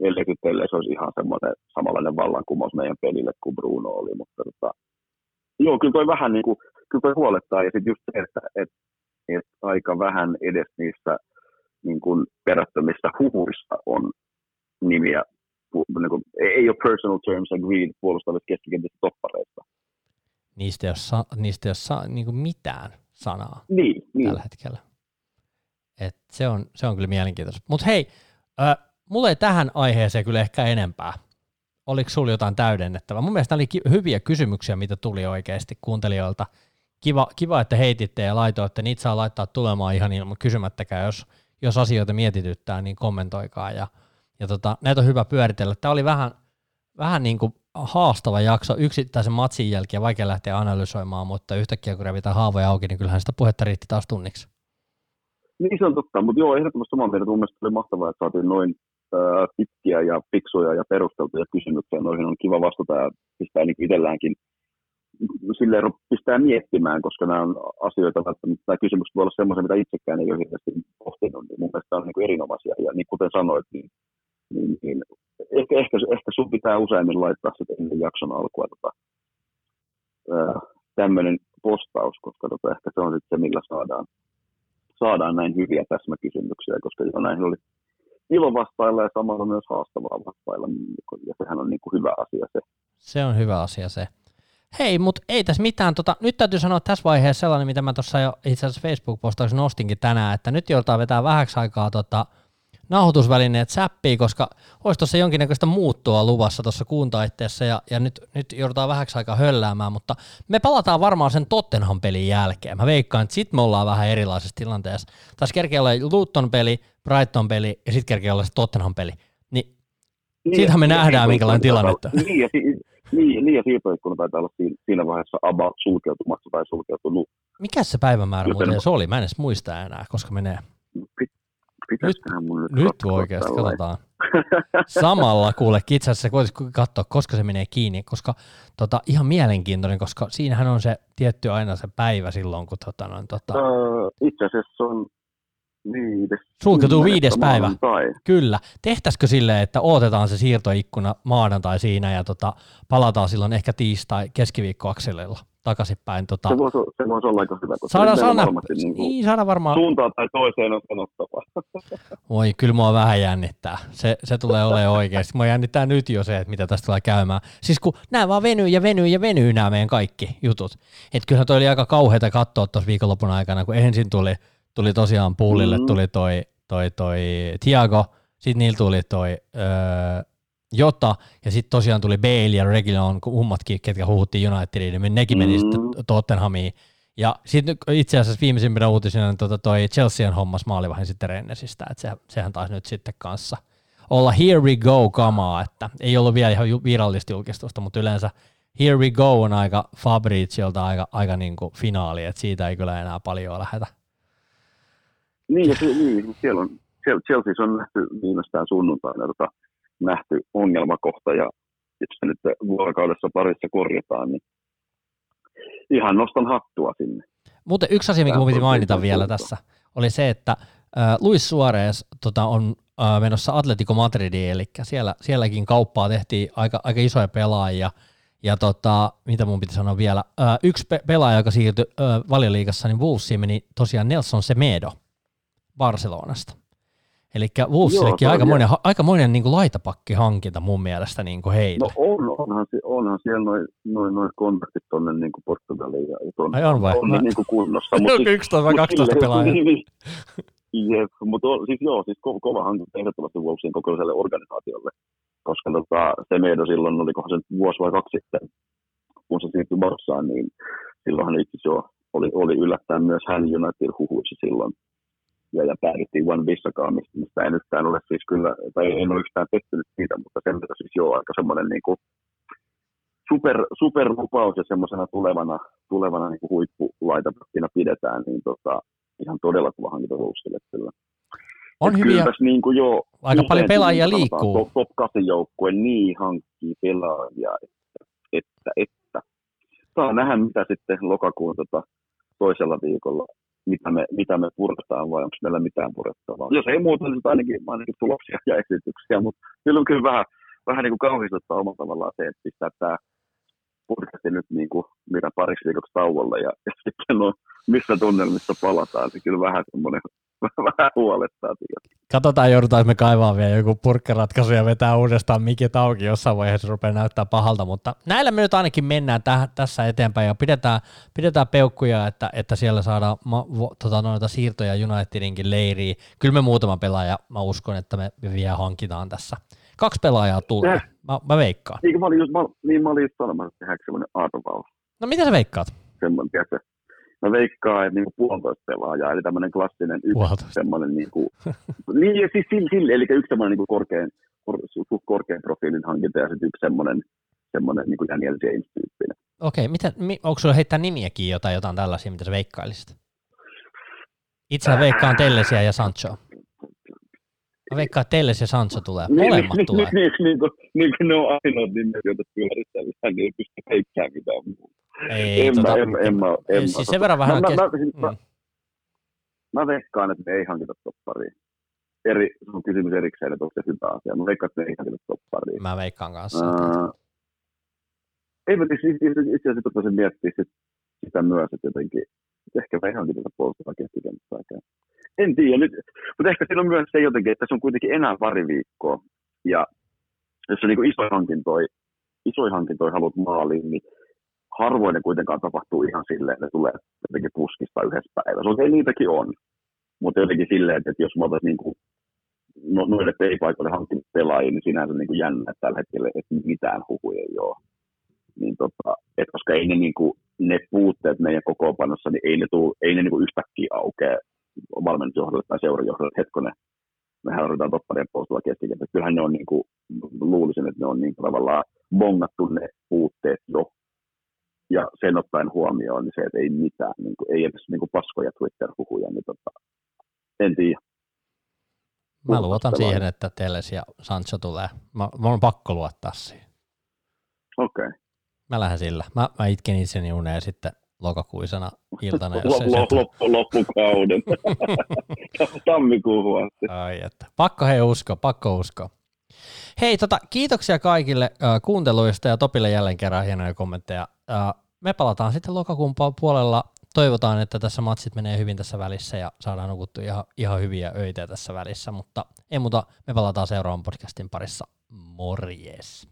ellei sitten ellei se olisi ihan semmoinen samanlainen vallankumous meidän pelille kuin Bruno oli, mutta tota, joo, kyllä toi vähän niin kuin, kyllä toi huolettaa, ja sitten just se, että et, et aika vähän edes niissä niin kuin perättömissä huhuissa on nimiä niin kuin, ei ole personal terms agreed puolustavista keskikentistä toppareista. Niistä ei ole, sa- niistä ei ole sa- niin kuin mitään sanaa niin, niin. tällä hetkellä. Et se, on, se on kyllä mielenkiintoista. Mutta hei, äh, mulla ei tähän aiheeseen kyllä ehkä enempää. Oliko sulla jotain täydennettävää? Mun mielestä oli ki- hyviä kysymyksiä, mitä tuli oikeasti kuuntelijoilta. Kiva, kiva, että heititte ja laitoitte. Niitä saa laittaa tulemaan ihan ilman kysymättäkään. Jos, jos asioita mietityttää, niin kommentoikaa ja – ja tota, näitä on hyvä pyöritellä. Tämä oli vähän, vähän niin kuin haastava jakso yksittäisen matsin jälkeen, vaikea lähteä analysoimaan, mutta yhtäkkiä kun revitään haavoja auki, niin kyllähän sitä puhetta riitti taas tunniksi. Niin se on totta, mutta joo, ehdottomasti samaa mieltä. Mun mielestä oli mahtavaa, että saatiin noin äh, pitkiä ja fiksuja ja perusteltuja kysymyksiä. Noihin on kiva vastata ja pistää niin itselläänkin silleen pistää miettimään, koska nämä on asioita, välttämättä nämä kysymykset voi olla sellaisia, mitä itsekään ei ole hirveästi pohtinut, niin mun mielestä on niin erinomaisia. Ja niin kuten sanoit, niin niin, niin ehkä, ehkä, ehkä sun pitää useimmin laittaa sitten ennen jakson alkua tota, tämmöinen postaus, koska tota, ehkä se on sitten se, millä saadaan, saadaan näin hyviä täsmäkysymyksiä, koska jo näin oli ilo vastailla ja samalla myös haastavaa vastailla, ja sehän on niin kuin hyvä asia se. Se on hyvä asia se. Hei, mutta ei tässä mitään. Tota, nyt täytyy sanoa tässä vaiheessa sellainen, mitä mä tuossa jo itse asiassa Facebook-postauksen nostinkin tänään, että nyt joudutaan vetää vähäksi aikaa tota, nauhoitusvälineet säppii, koska olisi tuossa jonkinnäköistä muuttua luvassa tuossa kuuntaitteessa ja, ja nyt, nyt joudutaan vähäksi aikaa hölläämään, mutta me palataan varmaan sen Tottenham pelin jälkeen. Mä veikkaan, että sit me ollaan vähän erilaisessa tilanteessa. Taisi kerkeä olla Luton peli, Brighton peli ja sitten kerkeä olla se Tottenham peli. Niin, niin siitähän me nähdään, minkälainen tilanne on. Niin, ja, niin, niin, ja siirtoikkuna taitaa olla siinä, siinä vaiheessa about sulkeutumassa tai sulkeutunut. Mikä se päivämäärä Joten... muuten se oli? Mä en edes muista enää, koska menee. Nyt, mun nyt, nyt oikeasti, katsotaan. Samalla kuule, itse asiassa voitaisiin katsoa, koska se menee kiinni, koska tota, ihan mielenkiintoinen, koska siinähän on se tietty aina se päivä silloin, kun tota, noin, tota... Öö, itse asiassa on viides. Sulkeutuu viides päivä. Maanantai. Kyllä. Tehtäisikö silleen, että odotetaan se siirtoikkuna maanantai siinä ja tota, palataan silloin ehkä tiistai keskiviikkoakselilla takaisinpäin. Tota... Se, voisi, se voisi olla aika hyvä, koska saada, saada, niin, niin, saada varmaan... Suuntaan tai toiseen on sanottava. Voi, kyllä mua vähän jännittää. Se, se tulee olemaan oikeasti. Mua jännittää nyt jo se, että mitä tästä tulee käymään. Siis kun nämä vaan venyy ja venyy ja venyy nämä meidän kaikki jutut. Että kyllähän toi oli aika kauheita katsoa tuossa viikonlopun aikana, kun ensin tuli – tuli tosiaan puulille mm. tuli toi, toi, toi Tiago, sitten niillä tuli toi öö, Jota, ja sitten tosiaan tuli Bale ja Reguilon, kummatkin, ketkä huhuttiin Unitediin, niin nekin meni mm. sitten Tottenhamiin. Ja sitten itse asiassa viimeisimpänä uutisena niin tota toi Chelsean hommas maalivahin sitten Rennesistä, että se, sehän taisi nyt sitten kanssa olla here we go kamaa, että ei ollut vielä ihan virallista julkistusta, mutta yleensä here we go on aika Fabriciolta aika, aika niin kuin finaali, että siitä ei kyllä enää paljon lähetä niin, ja niin, siellä on, Chelsea on nähty viimeistään sunnuntaina tota, nähty ongelmakohta, ja jos se nyt vuorokaudessa parissa korjataan, niin ihan nostan hattua sinne. Mutta yksi asia, mikä piti mainita vielä tässä, oli se, että äh, Luis Suarez tota, on äh, menossa Atletico Madridiin, eli siellä, sielläkin kauppaa tehtiin aika, aika isoja pelaajia, ja tota, mitä mun piti sanoa vielä, äh, yksi pe- pelaaja, joka siirtyi äh, valioliigassa, niin Wolvesiin meni tosiaan Nelson Semedo, Barcelonasta. Eli Wolvesillekin aikamoinen, aikamoinen niin kuin laitapakkihankinta mun mielestä niin kuin heille. No on, onhan, onhan siellä noin noi, noi kontaktit tuonne niin kuin Portugaliin ja tuonne, Ai on vai? On niin, niin kuin kunnossa. Mutta, siis, 11 vai 12 pelaajaa. Niin, Jep, mutta siis joo, siis ko- kova hankinta ehdottomasti Wolvesin kokoiselle organisaatiolle, koska tota, se meidän silloin, olikohan se vuosi vai kaksi sitten, kun se siirtyi Barsaan, niin silloinhan itse jo oli, oli yllättäen myös hän United huhuissa silloin ja, ja päädyttiin One Vissakaan, mistä, en yhtään ole siis kyllä, tai en ole yhtään pettynyt siitä, mutta sen mitä siis joo, aika semmoinen niin kuin super, superlupaus ja semmoisena tulevana, tulevana niin kuin huippulaitapakkina pidetään, niin tota, ihan todella kova hankinta Wolvesille kyllä. On hyviä, kyllä niin kuin jo, aika paljon pelaajia liikkuu. Top, top 8 joukkue niin hankkii pelaajia, että, että, että. Saa nähdä, mitä sitten lokakuun tota, toisella viikolla mitä me, mitä me purkataan vai onko meillä mitään purettavaa. Jos ei muuta, niin ainakin, ainakin tuloksia ja esityksiä, mutta kyllä on kyllä vähän, vähän niin kuin kauhistuttaa omalla tavallaan se, että pistää tämä podcasti nyt niin kuin, mitä pariksi viikoksi tauolle ja, ja sitten no, missä tunnelmissa palataan, niin kyllä vähän semmoinen vähän huolettaa. Katsotaan, joudutaan me kaivaa vielä joku purkkaratkaisu ja vetää uudestaan mikit auki jossain vaiheessa rupeaa näyttää pahalta, mutta näillä me nyt ainakin mennään täh, tässä eteenpäin ja pidetään, pidetään peukkuja, että, että siellä saadaan ma, vo, tota, noita siirtoja Unitedinkin leiriin. Kyllä me muutama pelaaja, mä uskon, että me vielä hankitaan tässä. Kaksi pelaajaa tulee, mä, mä veikkaan. Niin, mä olin just, mä, niin mä olin just sanomassa, että tehdäänkö semmoinen arvaus. No mitä sä veikkaat? Semmoinen, tiedätkö, mä veikkaan, että niinku puolitoista pelaajaa, eli tämmöinen klassinen yksi semmoinen, niinku, niin, siis sille, sille, eli yksi semmoinen niinku korkean, kor, korkean profiilin hankinta ja sitten yksi semmoinen, semmoinen niinku Daniel James-tyyppinen. Okei, mitä, mi, onko sulla heittää nimiäkin jotain, jotain tällaisia, mitä sä veikkailisit? Itse veikkaan Tellesiä ja Sanchoa. Mä veikkaan, että Telles ja Sancho tulee. Niin, Molemmat niin, tulee. Niin, niin, niin, kuin, niin kuin ne on ainoat nimet, joita pyörittää, niin ei pysty heittämään mitään muuta. Ei, en, tota, en, en, en, en, siis sen verran vähän... Mä, kes... mä, siis, mm. mä, mä veikkaan, että me ei hankita toppariin. Eri, se on kysymys erikseen, että onko se hyvä asia. Mä veikkaan, että me ei hankita toppariin. Mä veikkaan kanssa. Ei mä siis itse asiassa rupesin miettimään sit, sitä myös, että jotenkin ehkä me ei hankita puolustavaa keskikenttääkään. En tiedä nyt, mutta ehkä siinä on myös se jotenkin, että se on kuitenkin enää pari viikkoa. Ja jos on niin isoja hankintoja, isoja hankintoja haluat maaliin, niin harvoin ne kuitenkaan tapahtuu ihan silleen, että ne tulee jotenkin puskista yhdessä päivässä. Okei, niitäkin on. Mutta jotenkin silleen, että jos mä otan niin kuin no, noille pelipaikoille hankkinut pelaajia, niin sinänsä niin kuin jännä, että tällä hetkellä että mitään huhuja ei ole. Niin tota, et koska ei ne, niin kuin, ne puutteet meidän kokoonpanossa, niin ei ne, tuu, ei ne niin kuin yhtäkkiä aukea valmennusjohdolle tai seurajohdolle, hetkonen, mehän odotetaan topparien puolustella keskikenttä. Kyllähän ne on, niin kuin, luulisin, että ne on niin tavallaan bongattu ne puutteet jo. Ja sen ottaen huomioon, niin se, että ei mitään, niin kuin, ei edes niin kuin paskoja Twitter-huhuja, niin tota, en tiedä. Mä luotan siihen, että Teles ja Sancho tulee. Mä, mä on pakko luottaa siihen. Okei. Okay. Mä lähden sillä. Mä, mä itken itseni uneen sitten lokakuisena iltana. Jos loppu, loppu, loppukauden. Tammikuuhun asti. Ai että. Pakko hei usko, pakko usko. Hei, tota, kiitoksia kaikille äh, kuunteluista ja Topille jälleen kerran hienoja kommentteja. Äh, me palataan sitten lokakuun puolella. Toivotaan, että tässä matsit menee hyvin tässä välissä ja saadaan nukuttu ihan, ihan hyviä öitä tässä välissä, mutta ei muuta, me palataan seuraavan podcastin parissa. Morjes!